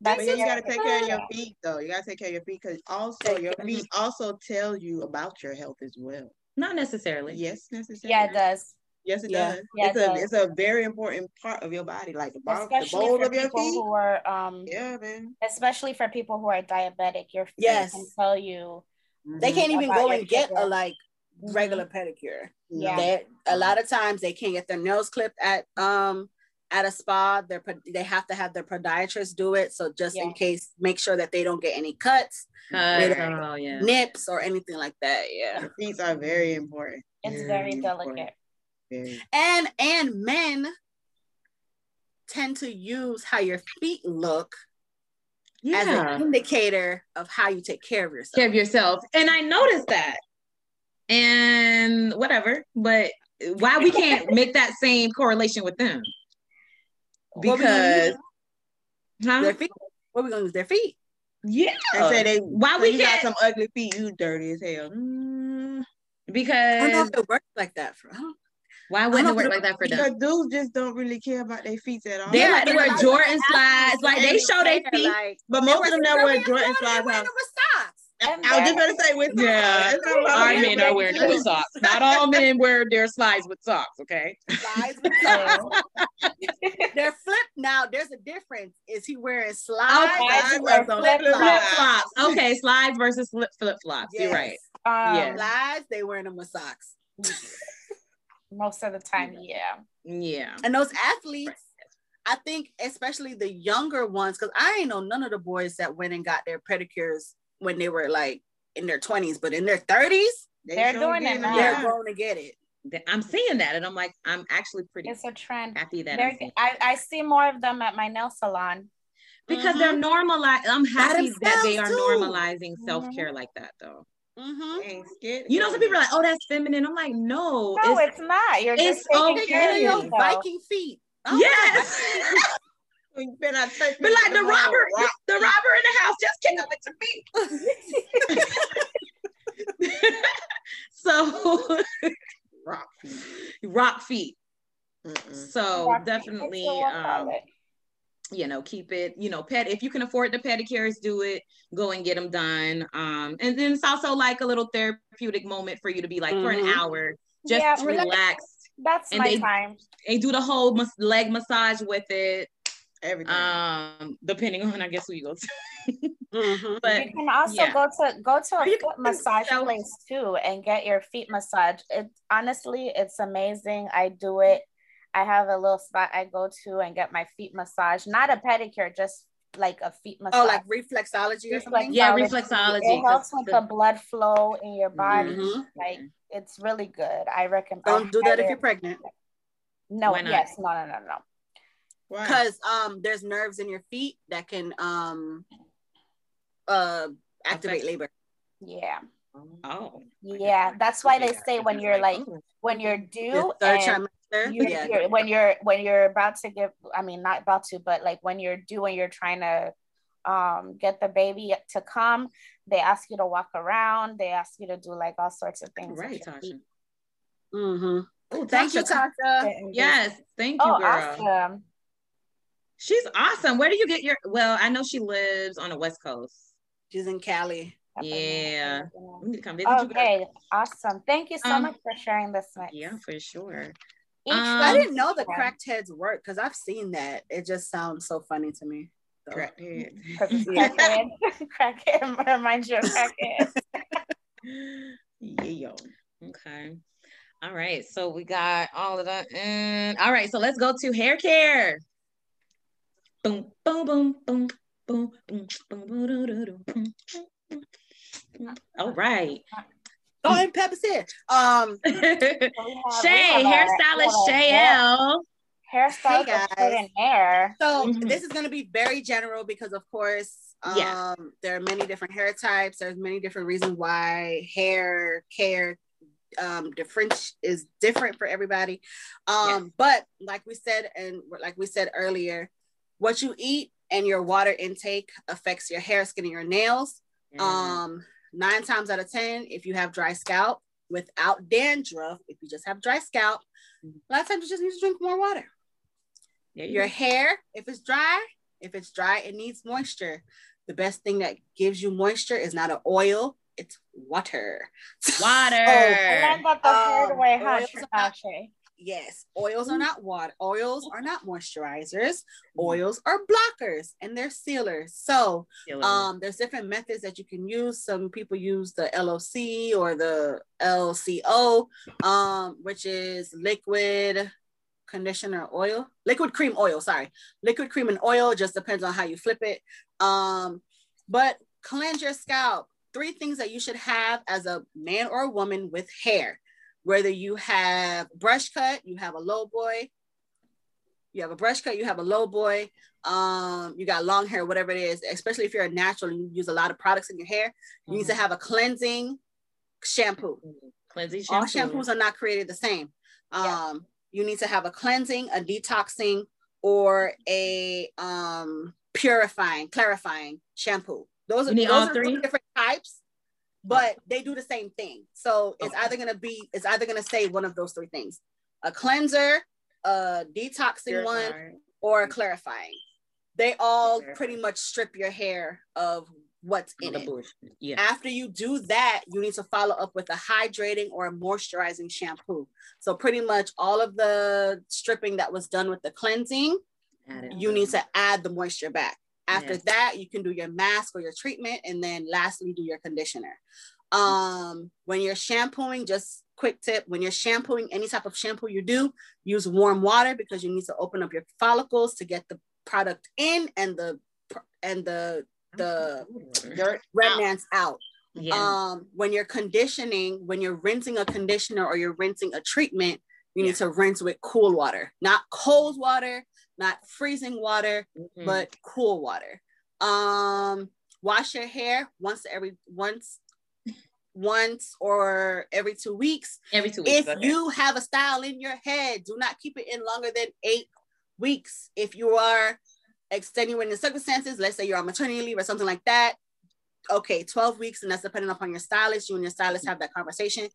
But That's you very gotta take care of your feet though. You gotta take care of your feet because also your feet also tell you about your health as well. Not necessarily. Yes, necessarily. Yeah, it does. Yes, it Yeah. does. Yeah, it's it a does. it's a very important part of your body, like the, bottom, the Especially bowl for of your people feet. who are um Yeah, man. especially for people who are diabetic, your feet Yes. can tell you They can't even go and get sugar. a like Mhm. regular pedicure. Yeah. They a lot of times they can't get their nails clipped at um at a spa. They're they have to have their podiatrist do it. So just in case, make sure that they don't get any cuts, Cut. Oh yeah. nips, or anything like that. Yeah. Your feet are very important. it's Very very important. delicate. Very. And and men tend to use how your feet look as an indicator of how you take care of yourself. Care of yourself, and I noticed that. And whatever, but why we can't make that same correlation with them? What we gonna Because, huh? Their feet. What we gonna use? Their feet. Yeah. And say they why so we you got some ugly feet, you dirty as hell. Mm, I don't know if it works like that. For, Why wouldn't it work like that for them? Because dudes just don't really care about their feet at all. They like to wear Jordan slides. Like they show their feet. But most of them that wear Jordan slides have. socks. And I was just then- gonna say with socks. Yeah. It's not a lot of Our men men wear are wearing it with socks. Not all men wear their slides with socks. Okay. Slides with socks. They're flip now. There's a difference. Is he wearing slides? Okay, or is he I wearing wear flip flip-flops. Flip flops? flops. Okay, slides versus flip flip flops. You're right. Um, Yeah. Slides, they wearing them with socks. Most of the time, yeah. Yeah. And those athletes, I think, especially the younger ones, because I ain't know none of the boys that went and got their pedicures when they were like in their 20s, but in their 30s, They They're sure doing it now. they're going to get it. I'm seeing that, and I'm like, I'm actually pretty It's a trend. happy that I'm They're, seeing I, I see more of them at my nail salon. because they're normalized. I'm happy that they are themselves, too. normalizing self care like that, though. Mm-hmm. They ain't scared. You know, some people are like, "Oh, that's feminine." I'm like, "No, No, it's, it's not. You're it's just taking okay. care of Your yourself. Viking feet. Oh, yes." You better not touch but like with the robber, rock the robber in the house just came up into me. so rock feet. rock feet. Mm-mm. So Rock definitely, That's what we'll call um, you know, keep it, you know, pet if you can afford the pedicures, do it, go and get them done. Um, and then it's also like a little therapeutic moment for you to be like for an Mhm. hour, just Yeah, relax That's and my they- time. and do the whole mas- leg massage with it. Everything. Um, depending on I guess who you go to. Mhm. but you can also yeah. go to go to a foot massage self- place too and get your feet massage. It honestly, it's amazing. I do it. I have a little spot I go to and get my feet massage. Not a pedicure, just like a feet massage. Oh, like reflexology or something? Yeah, Reflexology. reflexology, It helps 'cause with the- the blood flow in your body. Mhm. Like it's really good. I recommend. Don't do that if you're pregnant. No, yes, no, no, no, no. Why? Because um there's nerves in your feet that can um uh activate labor. Yeah, oh yeah. That's why they say when you're like when you're due third and trimester. you're, yeah. you're- when you're when you're about to give i mean not about to but like when you're due and you're trying to um get the baby to come they ask you to walk around they ask you to do like all sorts of things with right, Tasha. feet. Mm-hmm. Oh, Thank you, Tasha. Tasha. Yes, thank you, oh girl. awesome She's awesome. Where do you get your? Well, I know she lives on the West Coast. She's in Cali. Yeah. We need to come visit you. girl. okay awesome thank you so Um, much for sharing this with Yeah, for sure. each Um, I didn't know the different. cracked heads work because I've seen that. It just sounds so funny to me. So- Crackhead. 'Cause it's crackhead crackhead reminds you of crackhead yeah. Okay. All right. So we got all of that. And all right. So let's go to hair care. Boom, boom, boom, boom, boom, boom, boom, boom, doo, doo, doo, boom, boom, boom. All right. Go ahead, Pepper's here. Um, So we Shay, have hairstylist we have hair- Shayl. hairstyle Hey, guys. and hair so Mhm. this is going to be very general because, of course, um, Yeah. there are many different hair types. There's many different reasons why hair care um, different is different for everybody. Um, But like we said, and like we said earlier, what you eat and your water intake affects your hair, skin, and your nails. Um, nine times out of ten, if you have dry scalp without dandruff, if you just have dry scalp, a lot of times you just need to drink more water. There you Your go. hair, if it's dry, if it's dry, it needs moisture. The best thing that gives you moisture is not an oil, it's water. water. I learned that the hard Um, way, huh, oils are not- Shay? Yes, oils are not water. Oils are not moisturizers. Mm-hmm. Oils are blockers and they're sealers. So um, there's different methods that you can use. Some people use the LOC or the LCO, um, which is liquid conditioner oil, liquid cream oil. Sorry, liquid cream and oil just depends on how you flip it. Um, but cleanse your scalp. Three things that you should have as a man or a woman with hair. Whether you have brush cut, you have a low boy, you have a brush cut, you have a low boy, um, you got long hair, whatever it is, especially if you're a natural and you use a lot of products in your hair, you need to have a cleansing shampoo. cleansing All shampoos are not created the same. Um, Yeah. you need to have a cleansing, a detoxing, or a um purifying, clarifying shampoo. Those are, those all are three? different types, but they do the same thing. So it's either gonna be, it's either gonna say one of those three things. a cleanser, a detoxing one, or a clarifying. They all pretty much strip your hair of what's in it. Yeah. After you do that, you need to follow up with a hydrating or a moisturizing shampoo. So pretty much all of the stripping that was done with the cleansing, you need to add the moisture back. After yes. that, you can do your mask or your treatment, and then lastly, do your conditioner. Um, when you're shampooing, just quick tip: when you're shampooing any type of shampoo you do, use warm water because you need to open up your follicles to get the product in and the and the the dirt remnants out. Yeah. Um, when you're conditioning, when you're rinsing a conditioner or you're rinsing a treatment, you yeah. need to rinse with cool water, not cold water, not freezing water, mm-hmm. but cool water. Um, wash your hair once every once once or every two weeks. Every two weeks. If okay. you have a style in your head, do not keep it in longer than eight weeks. If you are extenuating circumstances, let's say you're on maternity leave or something like that, okay, 12 weeks, and that's depending upon your stylist. You and your stylist have that conversation.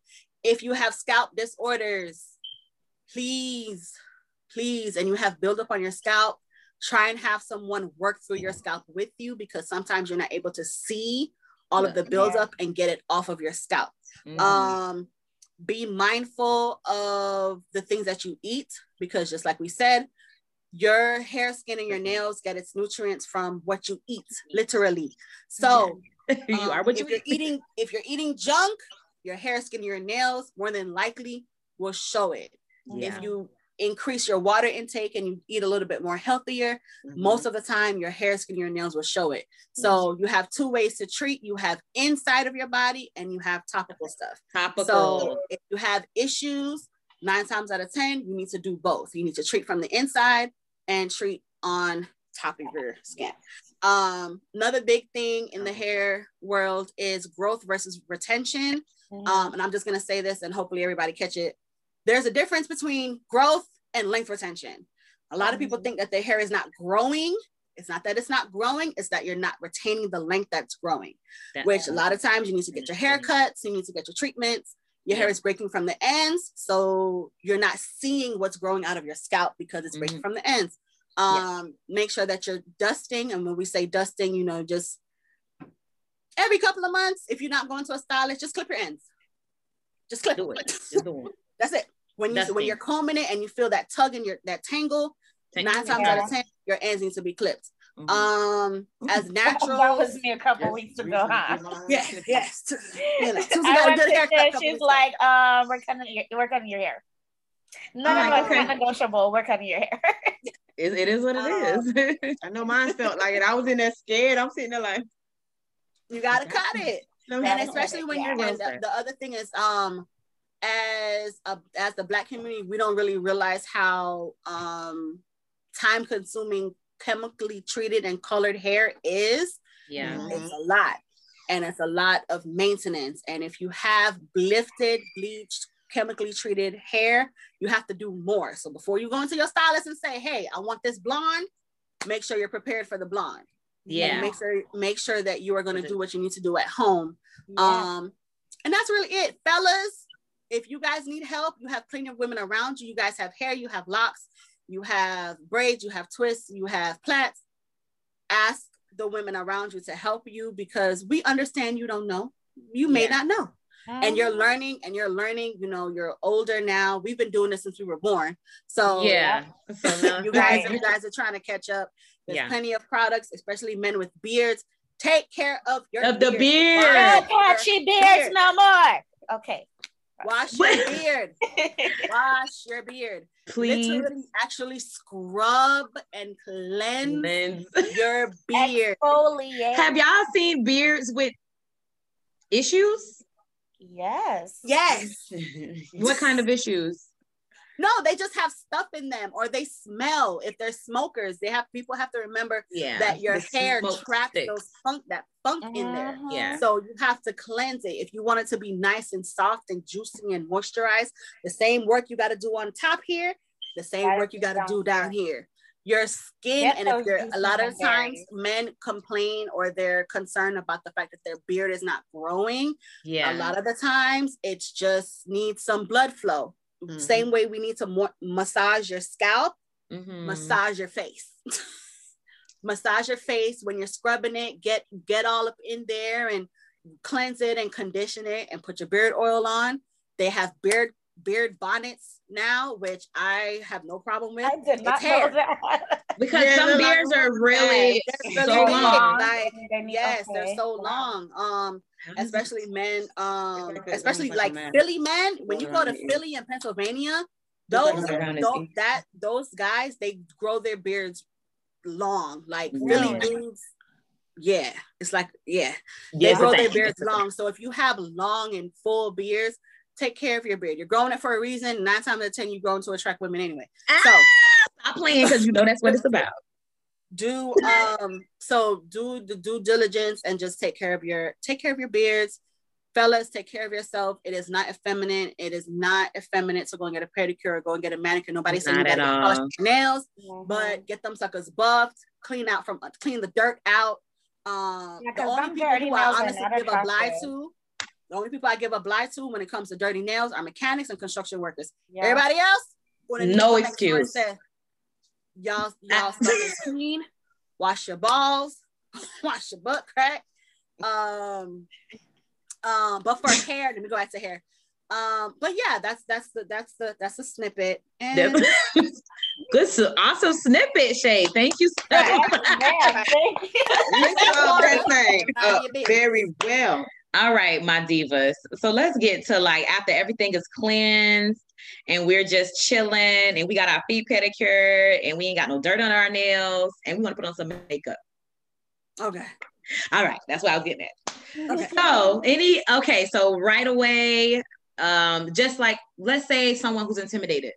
If you have scalp disorders, please, please, and you have buildup on your scalp, try and have someone work through your scalp with you because sometimes you're not able to see all of the buildup and get it off of your scalp. Mm-hmm. Um, be mindful of the things that you eat because just like we said, your hair, skin, and your nails get its nutrients from what you eat, literally. So you um, are what if you're eating. If you're eating junk, your hair, skin, your nails more than likely will show it. Yeah. If you increase your water intake and you eat a little bit more healthier, mm-hmm. most of the time your hair, skin, your nails will show it. So yes. you have two ways to treat. You have inside of your body and you have topical stuff. Topical. So if you have issues, nine times out of 10, you need to do both. You need to treat from the inside and treat on top of your skin. Um, another big thing in the hair world is growth versus retention. Mm-hmm. Um, and I'm just gonna say this and hopefully everybody catch it. There's a difference between growth and length retention. A lot of people mm-hmm. think that their hair is not growing. It's not that it's not growing, it's that you're not retaining the length that's growing, which a lot of times you need to get your haircuts, you need to get your treatments, your hair is breaking from the ends so you're not seeing what's growing out of your scalp because it's breaking mm-hmm. from the ends um make sure that you're dusting and when we say dusting you know just every couple of months if you're not going to a stylist just clip your ends just clip do it, it. that's it when you when you're combing it and you feel that tug in your that tangle nine times out of ten your ends need to be clipped Mm-hmm. Um, as natural. that was me a couple yes, weeks ago, huh? Yes, yes. You know, I went to there, she's like, um, we're cutting your, we're cutting your hair. No, no, no, it's not negotiable. We're cutting your hair. it, it is what it um, is. I know mine felt like it. I was in there scared. I'm sitting there like, you gotta cut it. and especially when you're in the, the other thing is um as a as the black community, we don't really realize how um time consuming chemically treated and colored hair is, yeah, mm-hmm. it's a lot. And it's a lot of maintenance. And if you have lifted, bleached, chemically treated hair, you have to do more. So before you go into your stylist and say, hey, I want this blonde, make sure you're prepared for the blonde. Yeah. And make sure make sure that you are going to do what you need to do at home. Yeah. Um, and that's really it. Fellas, if you guys need help, you have plenty of women around you. You guys have hair, you have locks, you have braids, you have twists, you have plaits. Ask the women around you to help you because we understand you don't know. You may yeah. not know. And you're mm-hmm. learning and you're learning, you know, you're older now. We've been doing this since we were born. So yeah, so you guys, you guys are trying to catch up. There's yeah. plenty of products, especially men with beards. Take care of your of beard. the beard. No patchy beards beard. no more. Okay. Wash your beard. Wash your beard. Please. Literally actually scrub and cleanse, cleanse. your beard. Exfoliate. Have y'all seen beards with issues? Yes. Yes. what kind of issues? No, they just have stuff in them or they smell. If they're smokers, they have people have to remember yeah, that your hair traps sticks. those funk that funk uh-huh. in there. Yeah. So you have to cleanse it. If you want it to be nice and soft and juicy and moisturized, the same work you got to do on top here, the same work you got to do down here. Your skin, Get and if you're a lot of times men complain or they're concerned about the fact that their beard is not growing. Yeah. A lot of the times it's just needs some blood flow Mhm. Same way we need to mo- massage your scalp, Mhm. massage your face. massage your face when you're scrubbing it. Get get all up in there and cleanse it and condition it and put your beard oil on. They have beard beard bonnets now, which I have no problem with. I did not hair. know that. Because Yeah, some they're like- beards are really They're so really big, long. Like, They need- yes, okay. they're so long. Um, especially men, um, especially like like man. Philly men. When you go to Philly and Pennsylvania, those, a around the those that those guys they grow their beards long, like Really? Philly dudes. Yeah, it's like yeah, Yeah, they it's grow their beards It's a thing. long. So if you have long and full beards, take care of your beard. You're growing it for a reason. Nine times out of ten, you're grow to attract women anyway. So Stop playing because you know that's what it's about. do um so do the due diligence and just take care of your take care of your beards fellas take care of yourself it is not effeminate it is not effeminate to go and get a pedicure or go and get a manicure nobody said you Not at gotta polish all. your nails Mhm. but get them suckers buffed clean out from clean the dirt out um Yeah, the 'cause only them people who I honestly give a blind attractive. to the only people I give a blind to when it comes to dirty nails are mechanics and construction workers Yeah. Everybody else, wanna No just go next door and excuse. say, Y'all, y'all stuff clean. Wash your balls. Wash your butt crack. Um, um, but for hair, let me go back to hair. Um, but yeah, that's that's the that's the that's the snippet. And Good, so awesome snippet, Shay. Thank you. so much. ma'am. Thank you. You solved that thing up very well. All right, my divas. So let's get to like after everything is cleansed and we're just chilling and we got our feet pedicured and we ain't got no dirt on our nails and we want to put on some makeup. okay. All right, that's what I was getting at. Okay. So any okay, so right away, um, just like let's say someone who's intimidated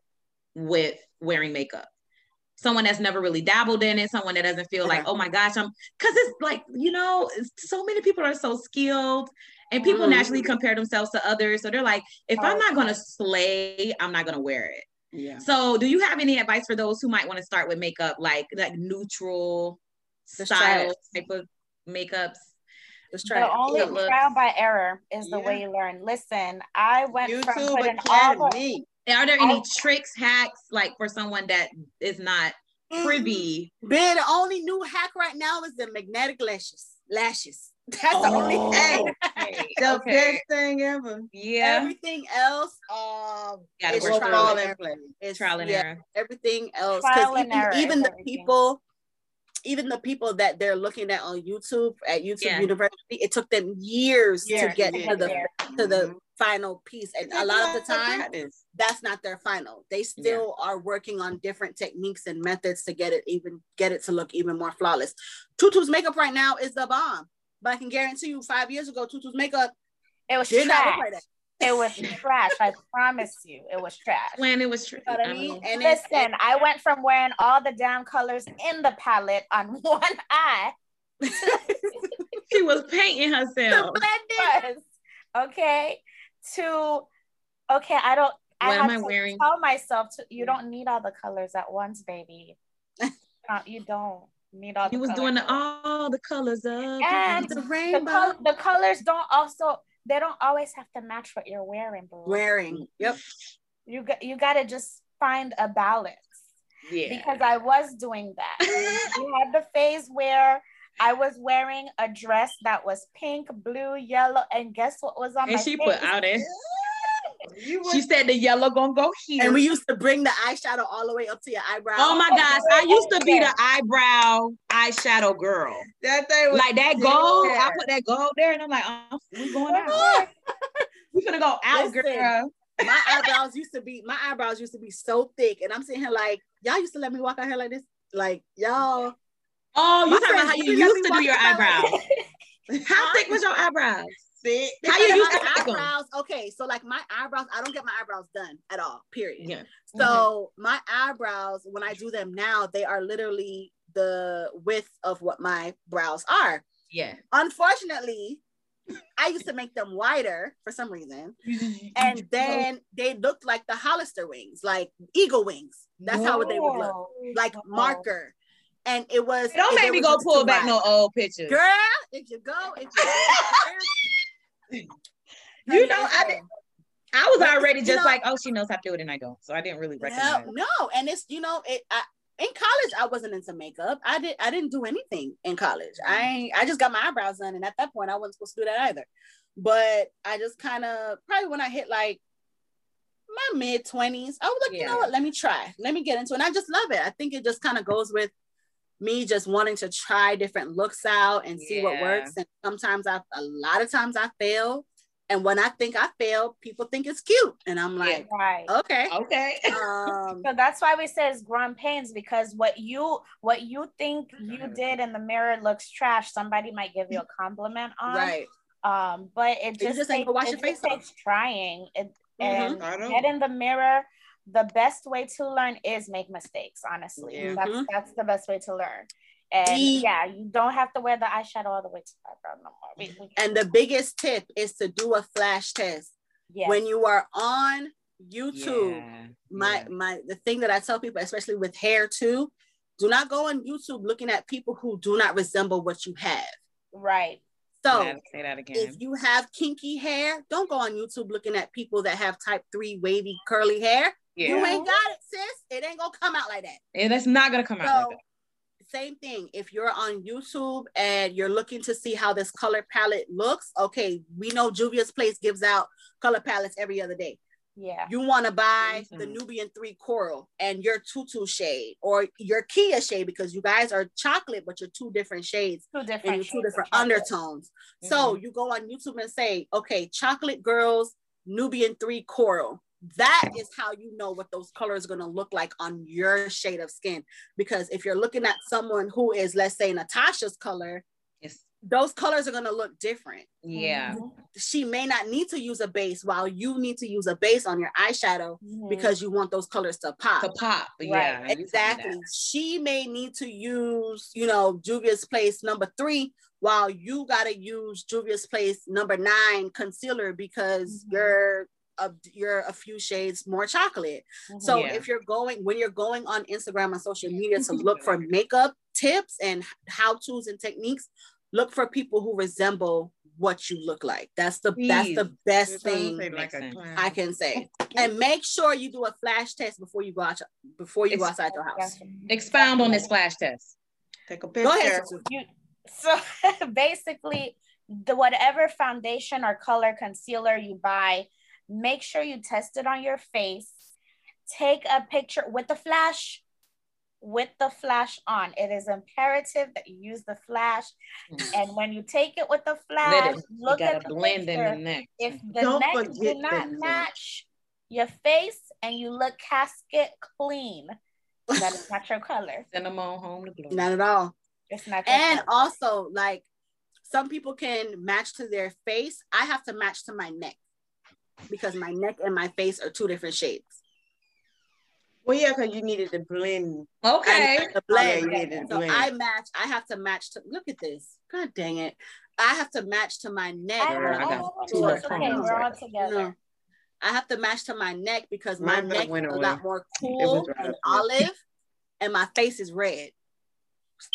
with wearing makeup. Someone that's never really dabbled in it, someone that doesn't feel like, oh my gosh, I'm because it's like, you know, so many people are so skilled and people Mhm. naturally compare themselves to others. So they're like, if I'm not gonna slay, I'm not gonna wear it. Yeah. So do you have any advice for those who might want to start with makeup, like like neutral Just style type of makeups? Let's try The only trial by error is the Yeah. way you learn. Listen, I went from YouTube putting all the Academy. Are there any I- tricks, hacks, like for someone that is not privy? Ben, the only new hack right now is the magnetic lashes. Lashes. That's the only Oh, thing. okay, The okay. best thing ever. Yeah, Everything else, um, it's work Will through trial and error. It's trial and yeah, error. everything else. 'Cause Trial and even, error even the everything. people, even the people that they're looking at on YouTube at YouTube Yeah. University, it took them years Yeah, to get yeah, to the yeah. to the Mhm. final piece. And a lot of the time, that's not their final. They still are working on different techniques and methods to get it even get it to look even more flawless. Tutu's makeup right now is the bomb. But I can guarantee you five years ago, Tutu's makeup It was did not look like that. It was trash. I promise you, it was trash. when it was true. You know I mean? And it's- Listen, I went from wearing all the damn colors in the palette on one eye she was painting herself. was okay to okay. I don't. I What am had I wearing? tell myself to, you don't need all the colors at once, baby. Uh, you don't need all. He the was colors. doing the, all the colors of And the the, rainbow col- the colors don't also they don't always have to match what you're wearing, bro. wearing. Yep. You got you got to just find a balance yeah. because I was doing that. we had the phase where I was wearing a dress that was pink, blue, yellow, and guess what was on and my she face? put out it. You She said the yellow gonna go here. And we used to bring the eyeshadow all the way up to your eyebrow. oh my gosh, I used to be the eyebrow eyeshadow girl. that thing was Like that gold, I put that gold there, and I'm like, oh, we going out. we gonna go out, Listen. girl. my eyebrows used to be my eyebrows used to be so thick, and I'm sitting here like y'all used to let me walk out here like this, like y'all. Oh, you talking about how you used to let used me to do your around like eyebrows? How thick was your eyebrows? Sick. How you Because used to make 'em? eyebrows? Okay, so like my eyebrows, I don't get my eyebrows done at all. Period. Yeah. So my eyebrows, when I do them now, they are literally the width of what my brows are. Yeah. Unfortunately, I used to make them wider for some reason, and then they looked like the Hollister wings, like eagle wings. That's how they would look, like Whoa. marker. And it was. Don't it make me go pull back wide. no old pictures. Girl, if you go, if you You know, I did- I was already you just know- like, oh, she knows how to do it, and I don't. So I didn't really recognize. No, no, and it's you know it. I, in college, I wasn't into makeup. I did. I didn't do anything in college. I mm. ain't- I just got my eyebrows done, and at that point, I wasn't supposed to do that either. But I just kind of probably when I hit like my mid twenties, I was like, you know what? Let me try. Let me get into it. And I just love it. I think it just kind of goes with me just wanting to try different looks out and see what works. And sometimes I, a lot of times I fail. And when I think I fail, people think it's cute, and I'm like, Right. okay. Okay. Um, So that's why we say it's growing pains because what you what you think you did in the mirror looks trash, somebody might give you a compliment on. right. Um, but it You just, just ain't takes, gonna wash it your face just takes trying. It, Mhm. and get in the mirror. The best way to learn is make mistakes. Honestly, Yeah. that's mm-hmm. that's the best way to learn. And yeah, you don't have to wear the eyeshadow all the way to the eyebrow no more. We, we, And the biggest tip is to do a flash test. yes. When you are on YouTube, Yeah, my yeah. my the thing that I tell people, especially with hair too, do not go on YouTube looking at people who do not resemble what you have. right. So say that again. if you have kinky hair, don't go on YouTube looking at people that have type three wavy curly hair. You ain't got it, sis. It ain't gonna come out like that. and it's not gonna come out like that. same thing. If you're on YouTube and you're looking to see how this color palette looks, okay, we know Juvia's Place gives out color palettes every other day. Yeah. You want to buy the Mhm. Nubian three coral and your tutu shade or your Kia shade because you guys are chocolate, but you're two different shades Two different and you're two different undertones. So you go on YouTube and say, okay, chocolate girls, Nubian three coral. That is how you know what those colors are going to look like on your shade of skin. Because if you're looking at someone who is, let's say, Natasha's color, It's, those colors are going to look different. yeah, Mhm. She may not need to use a base while you need to use a base on your eyeshadow Mhm. because you want those colors to pop. to pop. Yeah, you told me Exactly. She may need to use, you know, Juvia's Place number three, while you gotta use Juvia's Place number nine concealer because Mhm. you're a, you're a few shades more chocolate. Mm-hmm. So Yeah. if you're going when you're going on Instagram and social media to look for makeup tips and how tos and techniques, look for people who resemble what you look like. That's the that's the best It's almost thing like Makes a sense. clown. I can say. And make sure you do a flash test before you go out before you go outside your house. Expound on this flash test. Take a Go ahead. picture. You, so basically, the whatever foundation or color concealer you buy, make sure you test it on your face. Take a picture with the flash, with the flash on. It is imperative that you use the flash. Mhm. And when you take it with the flash, it, you look gotta at the blend in the neck. If the Don't neck forget do not that. match your face and you look casket clean, that is not your color. Send them on home to glory. Not at all. It's not your And color. also, like some people can match to their face. I have to match to my neck because my neck and my face are two different shades. Well, yeah, because you needed to blend. Okay. I to blend. you needed to So blend. I match. I have to match to. Look at this. God dang it! I have to match to my neck. I Girl, when I got know, two it's little okay. We're all right together. No. I have to match to my neck because my Mine would've neck went is a lot more cool and olive, and my face is red.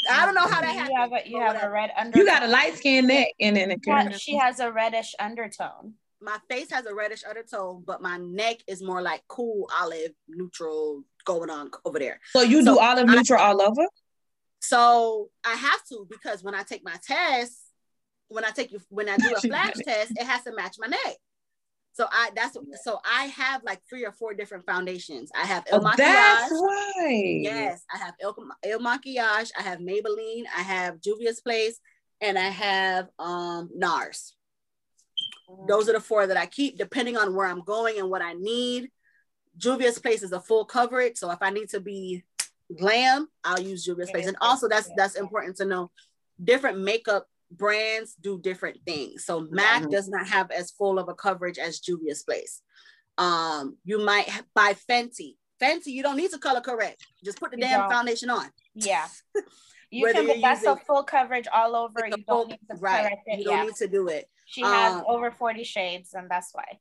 I don't know how that You happened. have a, you have a red undertone. You got a light skin neck and then she has a reddish undertone. My face has a reddish undertone, but my neck is more like cool olive neutral going on over there. So you So do olive I- neutral all over? So I have to because when I take my test, when I take you when I do a flash test, it has to match my neck. So I that's so I have like three or four different foundations. I have Il Oh, that's right. Yes, I have Il, Il Makiage, I have Maybelline, I have Juvia's Place, and I have um NARS. Those are the four that I keep depending on where I'm going and what I need. Juvia's Place is a full coverage. So if I need to be glam, I'll use Juvia's Place. And also that's that's important to know. Different makeup brands do different things. So MAC Mhm. does not have as full of a coverage as Juvia's Place. Um, you might buy Fenty. Fenty, you don't need to color correct. Just put the You damn don't. foundation on. Yeah. You can, but that's a full coverage all over. You don't need to right. You don't Yeah. need to do it. She has um, over 40 shades, and that's why.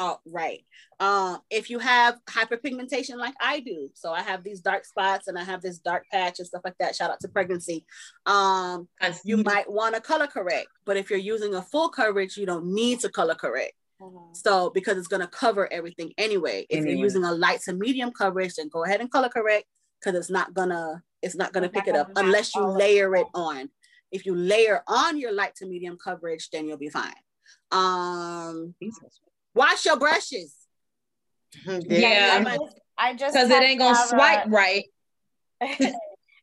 Oh, right. Um, if you have hyperpigmentation like I do, so I have these dark spots and I have this dark patch and stuff like that. Shout out to pregnancy. Um, you might want to color correct, but if you're using a full coverage, you don't need to color correct. Mhm. So because it's gonna cover everything anyway. If Anyway. you're using a light to medium coverage, then go ahead and color correct because it's not gonna it's not gonna It's pick not it up unless you layer it. it on. If you layer on your light to medium coverage, then you'll be fine. Um, wash your brushes. Yeah. I just, I just Because it ain't gonna tagged swipe right.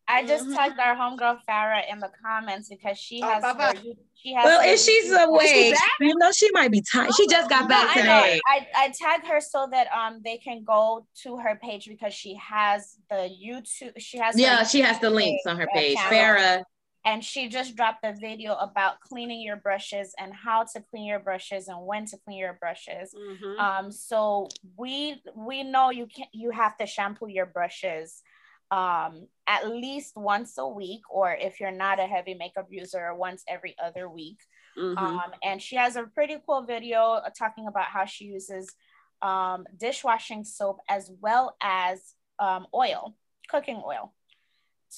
I just Mhm. tagged our homegirl Farah in the comments because she Oh, has bye-bye. her, she has Well, if she's YouTube awake, back? you know she might be tired. She just got No, back I know. today. I, I tagged her so that um they can go to her page because she has the YouTube. She has her Yeah, she has the links on her page. channel. Farah. And she just dropped a video about cleaning your brushes and how to clean your brushes and when to clean your brushes. Mhm. Um, so we we know you can you have to shampoo your brushes um at least once a week, or if you're not a heavy makeup user, once every other week. Mhm. Um, and she has a pretty cool video uh, talking about how she uses um, dishwashing soap as well as um, oil, cooking oil.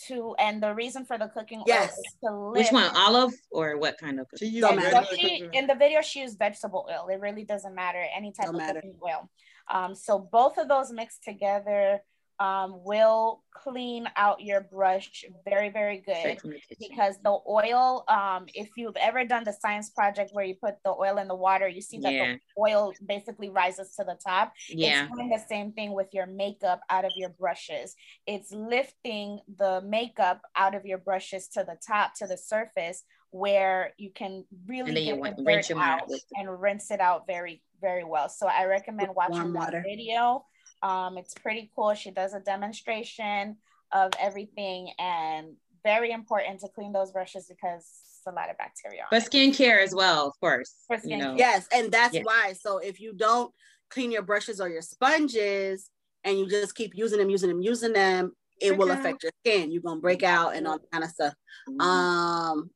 To and the reason for the cooking oil Yes. is to lift. Which one? Olive or what kind of? She used Don't matter. so she, in the video, she used vegetable oil. It really doesn't matter any type Don't of matter. cooking oil. Um, so both of those mixed together um, will clean out your brush very, very good because the oil um if you've ever done the science project where you put the oil in the water you see that Yeah. the oil basically rises to the top. Yeah. it's doing the same thing with your makeup out of your brushes. It's lifting the makeup out of your brushes to the top to the surface where you can really you get want- the rinse dirt out and rinse it out very very well. So i recommend watching that video um it's pretty cool she does a demonstration of everything and very important to clean those brushes because it's a lot of bacteria on But it. skincare as well, of course. For you know. Yes, and that's Yeah. why. So if you don't clean your brushes or your sponges and you just keep using them, using them, using them, it Break will out. affect your skin. You're gonna break out and all that kind of stuff. Mm-hmm. Um,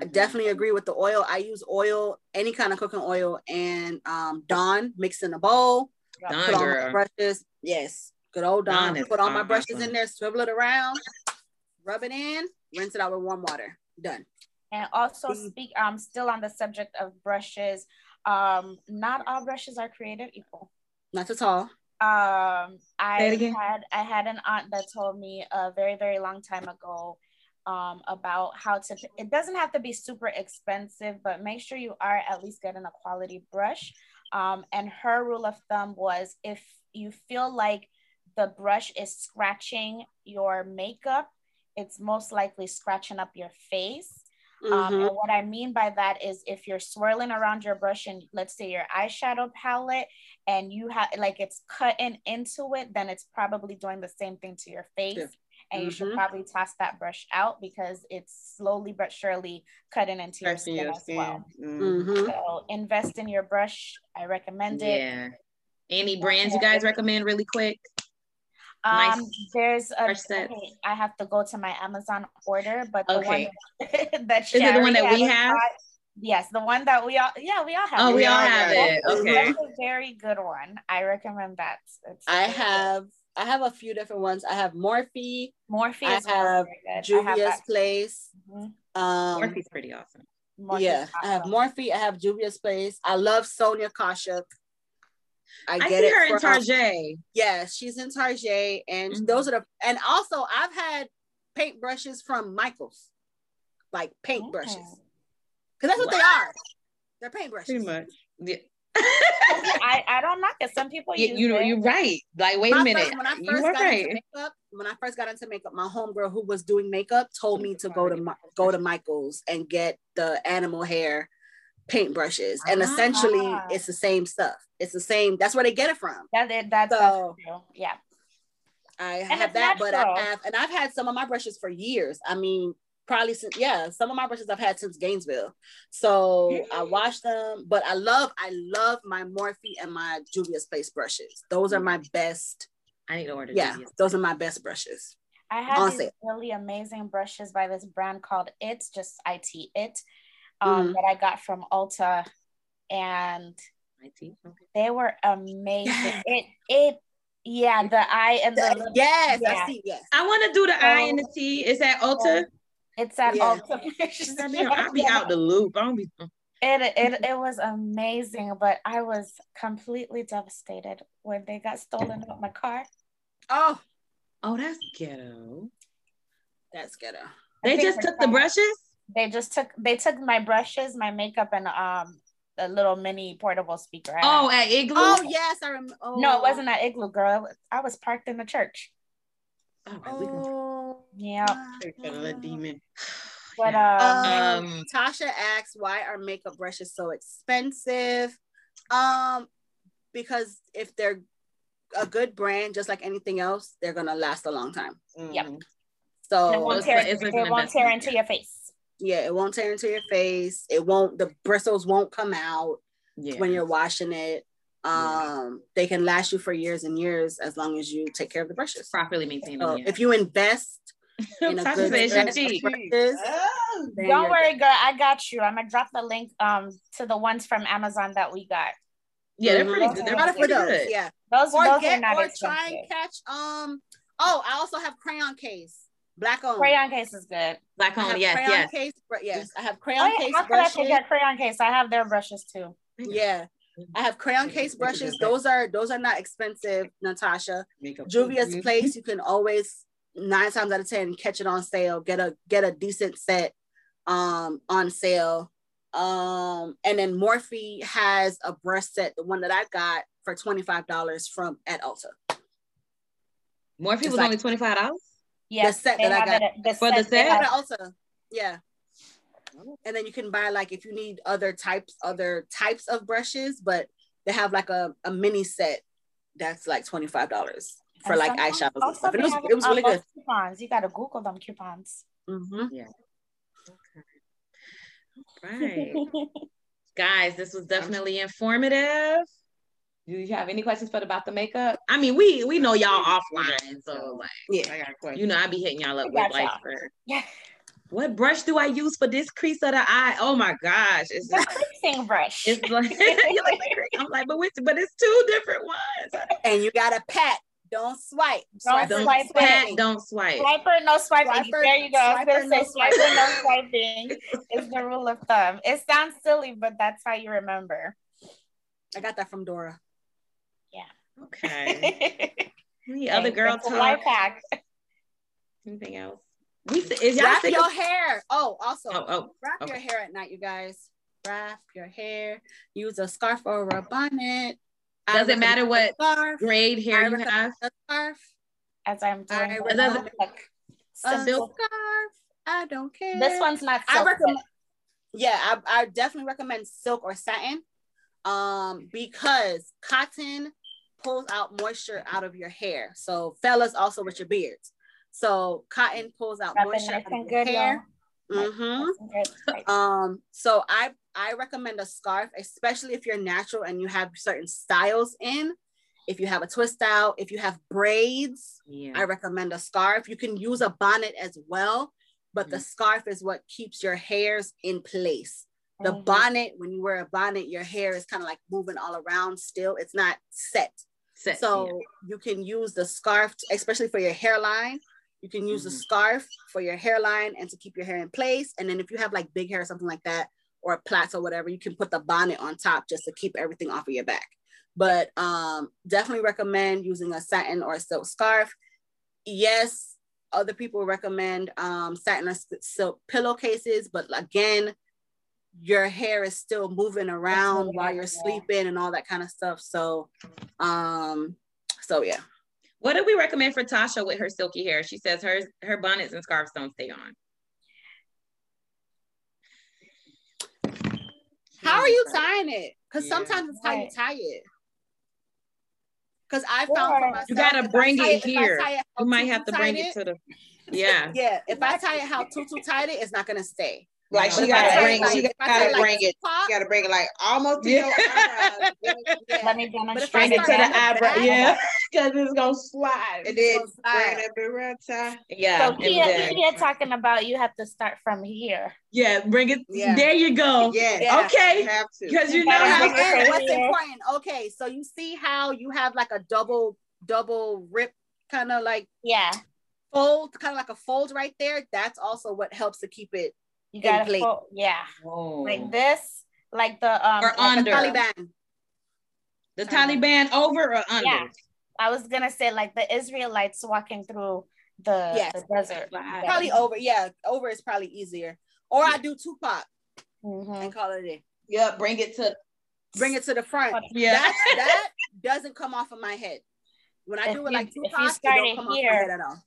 I definitely agree with the oil. I use oil, any kind of cooking oil, and um, Dawn mix in a bowl. Dawn Put on my brushes. Yes, good old Dawn. Dawn Put all my brushes awesome. in there, swivel it around, rub it in, rinse it out with warm water. Done. And also speak um still on the subject of brushes. Um, not all brushes are created equal. Not at all. Um, I Say it again. had I had an aunt that told me a very very long time ago um, about how to. It doesn't have to be super expensive, but make sure you are at least getting a quality brush. Um, and her rule of thumb was if you feel like the brush is scratching your makeup, it's most likely scratching up your face. Um, Mhm. and what I mean by that is if you're swirling around your brush and let's say your eyeshadow palette and you have like it's cutting into it, then it's probably doing the same thing to your face. Yeah. And you should Mhm. probably toss that brush out because it's slowly but surely cutting into your skin your as well. Mhm. Mhm. So invest in your brush. I recommend it. Yeah. Any brands you guys recommend really quick? Um, Nice there's a okay, I have to go to my Amazon order, but the Okay. one that Is it the one that we have? tried- Yes, the one that we all yeah we all have. Oh, it. we all all have it. it. Okay. That's a very good one. I recommend that. It's I have I have a few different ones. I have Morphe, Morphe I is have very good. I have Juvia's that. Place. Mhm. Um, Morphe's pretty awesome. Morphe's yeah, I have awesome. Morphe. I have Juvia's Place. I love Sonia Kashuk. I, I, get see it her in from- Tarjay. Yeah, she's in Tarjay, and Mhm. those are the. And also, I've had paint brushes from Michaels, like paint brushes, Mm. because that's what, they are. They're paint brushes. Pretty much. Yeah. I, I don't knock it. Some people you, use you, it. you're right. Like, wait a minute. first- when I first are got right. into makeup, when I first got into makeup, my homegirl who was doing makeup told me to go to Mi- go to Michaels and get the animal hair paint brushes, and essentially Ah. it's the same stuff. It's the same. That's where they get it from. That, that, that's, So- that's true. Yeah. I And have it's that, but I have, and I've had some of my brushes for years. I mean, probably since yeah, some of my brushes I've had since Gainesville. So I wash them, but I love, I love my Morphe and my Juvia's Place brushes. Those are my best. I need to order Yeah, Juvia's. those are my best brushes. I have On these sale. really amazing brushes by this brand called It's just IT It um, Mhm. that I got from Ulta, and IT. Okay. they were amazing. Yes. It it yeah, the eye and the Yes, Yeah. I see. Yes. I want to do the I and the T. Is that Ulta? It's at Yeah. Ulta. Goddamn, I'll be out the loop. I don't be. It, it it was amazing, but I was completely devastated when they got stolen out my car. Oh, Oh, that's ghetto. that's ghetto. I They just took the brushes. They just took they took my brushes, my makeup, and um a little mini portable speaker. I Oh, had. at Igloo. Oh yes, I remember. Oh. no, it wasn't at igloo girl. I was parked in the church. All right, we Oh. Yeah, Church of demon. but Yeah. um, Um, Tasha asks why are makeup brushes so expensive? Um, because if they're a good brand, just like anything else, they're gonna last a long time. Yep. Mhm. it So won't tear, like- it's it won't tear into your face. yeah, it won't tear into your face. It won't. The bristles won't come out yeah. when you're washing it. Um, they can last you for years and years as long as you take care of the brushes. properly maintained. So yeah. if you invest in a good said set she of cheap. brushes, Oh, Don't you're worry, girl. I got you. I'm gonna drop the link um to the ones from Amazon that we got. yeah, they're pretty good. They're Got Better for pretty those, good. yeah. Those, Or those are get not or expensive. try and catch. Um. Oh, I also have crayon case, black on. Crayon case is good. Black on, have yes, crayon yes. case. br- Yes, I have Oh, crayon yeah, case how could I brushes. forget crayon case? I have their brushes too. Yeah, I have crayon case brushes. Those are those are not expensive, Natasha. Makeup. Juvia's Mhm. Place, you can always nine times out of ten catch it on sale. Get a get a decent set um on sale. Um and then Morphe has a brush set, the one that I got for $25 from at Ulta. Morphe It's was like- only twenty five dollars. Yes, The set they that I got it- the for the set they set? At Ulta. Yeah. And then you can buy like if you need other types, other types of brushes, but they have like a, a mini set that's like $25 for and like sometimes eyeshadows and stuff. And it was it was really good. Coupons. You gotta Google them coupons. mm-hmm. yeah Right. Guys, this was definitely informative. Do you have any questions for about the makeup? I mean, we we know y'all offline, so like Yeah. I got a question. you know, I be hitting y'all up with like y'all. for Yeah, what brush do I use for this crease of the eye? Oh my gosh, it's the just, creasing brush. it's like you like. I'm like, but which, but it's two different ones. And you gotta pat, don't swipe. Don't Don't swipe pat, don't swipe. Swiper, no swiping. Swiper- there you go. I was gonna say no swiper, no swiping is the rule of thumb. It sounds silly, but that's how you remember. I got that from Dora. Yeah. Okay. Any other Okay, girl it's a life hack. Anything else? We is y'all Wrap your hair. Oh, also Oh, oh, wrap okay. your hair at night, you guys. Wrap your hair. Use a scarf or a bonnet. Does it matter what scarf? grade hair I you have? A scarf. As I'm doing I the recommend- A Silk. scarf. I don't care. This one's not I recommend. Yeah, I, I definitely recommend silk or satin, um, because cotton pulls out moisture out of your hair. So fellas, also with your beards. So cotton pulls out Wrap moisture nice out and of your good, hair. y'all. hmm Nice and. Um, so I I recommend a scarf, especially if you're natural and you have certain styles in. If you have a twist out, if you have braids, Yeah. I recommend a scarf. You can use a bonnet as well, but the scarf is what keeps your hairs in place. The Mhm. bonnet, when you wear a bonnet, your hair is kind of like moving all around still. It's not set. Set, So you can use the scarf, especially for your hairline. You can use the Mhm. scarf for your hairline and to keep your hair in place. And then if you have like big hair or something like that, or plaits or whatever, you can put the bonnet on top just to keep everything off of your back. But um, definitely recommend using a satin or a silk scarf. Yes, other people recommend um, satin or silk pillowcases, but again, your hair is still moving around while you're sleeping and all that kind of stuff. So, um, so yeah. What do we recommend for Tasha with her silky hair? She says her her bonnets and scarves don't stay on. How are you tying it? Because Yeah. sometimes it's how you tie it. Because I found for myself, You gotta bring tie it here. it You might have to tied bring it to the yeah. Yeah, if I tie it how Tutu tied it, it's not gonna stay. Like she gotta tie it bring, like- she if I tie gotta like bring it. Tupac, You gotta bring it like almost to Yeah. your eyebrows. yeah. Let me demonstrate. Bring it to the at the eyebrow. Yeah. Because it's gonna slide. And then It's gonna slide. it up around. Yeah. So and Kia, Kia talking about you have to start from here. yeah, bring it. Yeah. There you go. Yeah. Yeah. Okay. Have to. Because you You know gotta how bring it what's important? Okay, so you see how you have like a double double rip kind of like Yeah, fold, kind of like a fold right there. That's also what helps to keep it you gotta fold. Yeah, Oh. like this. like the um Or like under. the Taliban. The Taliban over or under? Yeah. I was gonna say like the Israelites walking through the, Yes. the desert. Right. Probably over. Yeah, over is probably easier. Or I do Tupac Mhm. and call it a day. Yeah, bring it to Bring it to the front. yeah. That that doesn't come off of my head. When I If do it you- like if you Tupac, it start don't it come off my head at all.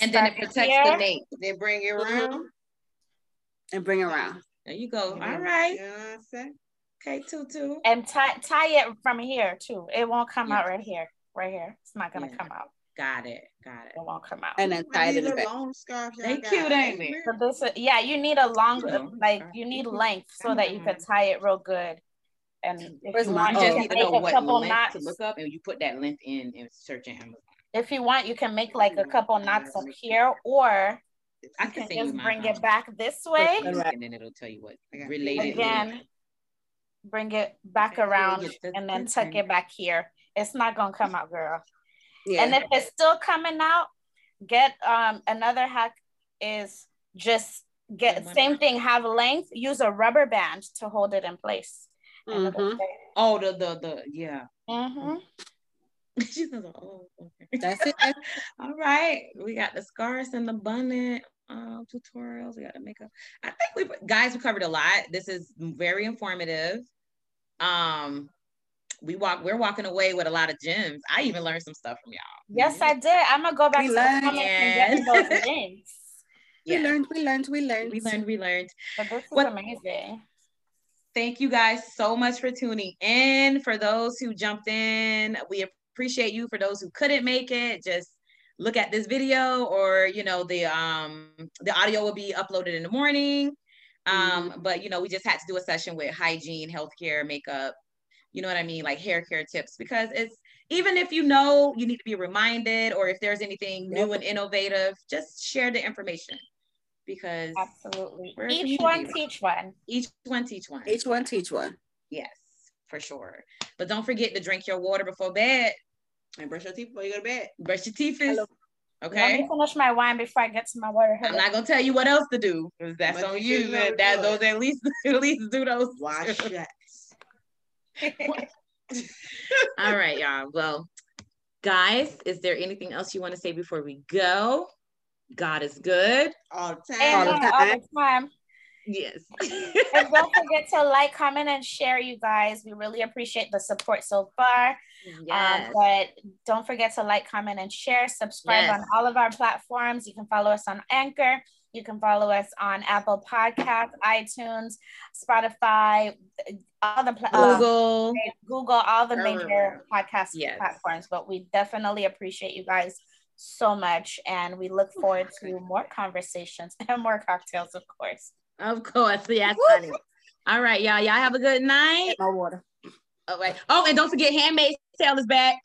and then it protects here. the nape. Then bring it Mhm. around. And bring it around. There you go. And All then- right. You know I'm saying? Okay, tutu. And tie tie it from here too. It won't come Yeah. out right here. Right here. It's not gonna Yeah. come out. Got it. Got it. It won't come out. And then What tie it in the little back. long scarves They cute, ain't they? So this is, yeah, you need a long Mhm. like you need length so that you can tie it real good. And if Where's you want, You you just can need to make know a what couple length knots. to look up, and you put that length in and search Amazon. If you want, you can make like a couple knots up here, or I can can just bring I'll it back this way. the and then it'll tell you what I got related. Again, bring it back around the and then tuck it back here. It's not gonna come out, girl. Yeah. And if it's still coming out, get um another hack is just get Rubber same thing, have length, use a rubber band to hold it in place. And it'll Mhm. Oh, the the the yeah. Mhm. She says, oh, okay. That's it. All right, we got the scarves and the bonnet um, tutorials. We got the makeup. I think we guys we covered a lot. This is very informative. Um, we walk. We're walking away with a lot of gems. I even learned some stuff from y'all. Yes, I did. I'm gonna go back We to the learned. comments and get those links. We learned, we learned, we learned. we learned. We learned. But this is What- amazing. Thank you guys so much for tuning in. For those who jumped in, we appreciate you. For those who couldn't make it, just look at this video or you know the um the audio will be uploaded in the morning. Um, but you know, we just had to do a session with hygiene, healthcare, makeup, you know what I mean, like hair care tips because it's even if you know you need to be reminded or if there's anything new and innovative, just share the information because Absolutely. Each one teach one. each one teach one. Each one teach one. Yes, for sure. But don't forget to drink your water before bed. And brush your teeth before you go to bed. Brush your teeth. okay Let me finish my wine before I get to my water. I'm not gonna tell you what else to do because that's But on you you. That, that those at least at least do those. Wash that. All right, y'all. Well, guys, is there anything else you want to say before we go? God is good. All the time. All the uh, all the time. Yes. And don't forget to like, comment, and share, you guys. We really appreciate the support so far. yes. Um, but don't forget to like, comment, and share. Subscribe Yes. on all of our platforms. You can follow us on Anchor. You can follow us on Apple Podcasts, iTunes, Spotify, all the pla- uh, Google. Google, all the major podcast Yes. platforms. But we definitely appreciate you guys so much, and we look forward to more conversations and more cocktails, of course. Of course. Yes, honey. All right, y'all. Y'all have a good night. My water. Oh, All right. Oh, and don't forget Handmaid's Tale is back.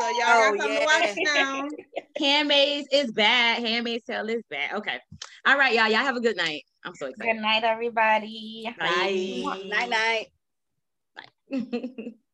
So y'all Oh, got something yeah. to watch now. Handmaid's is back. Handmaid's Tale is back. Okay. All right, y'all. Y'all have a good night. I'm so excited. Good night, everybody. Bye. Night night. Bye.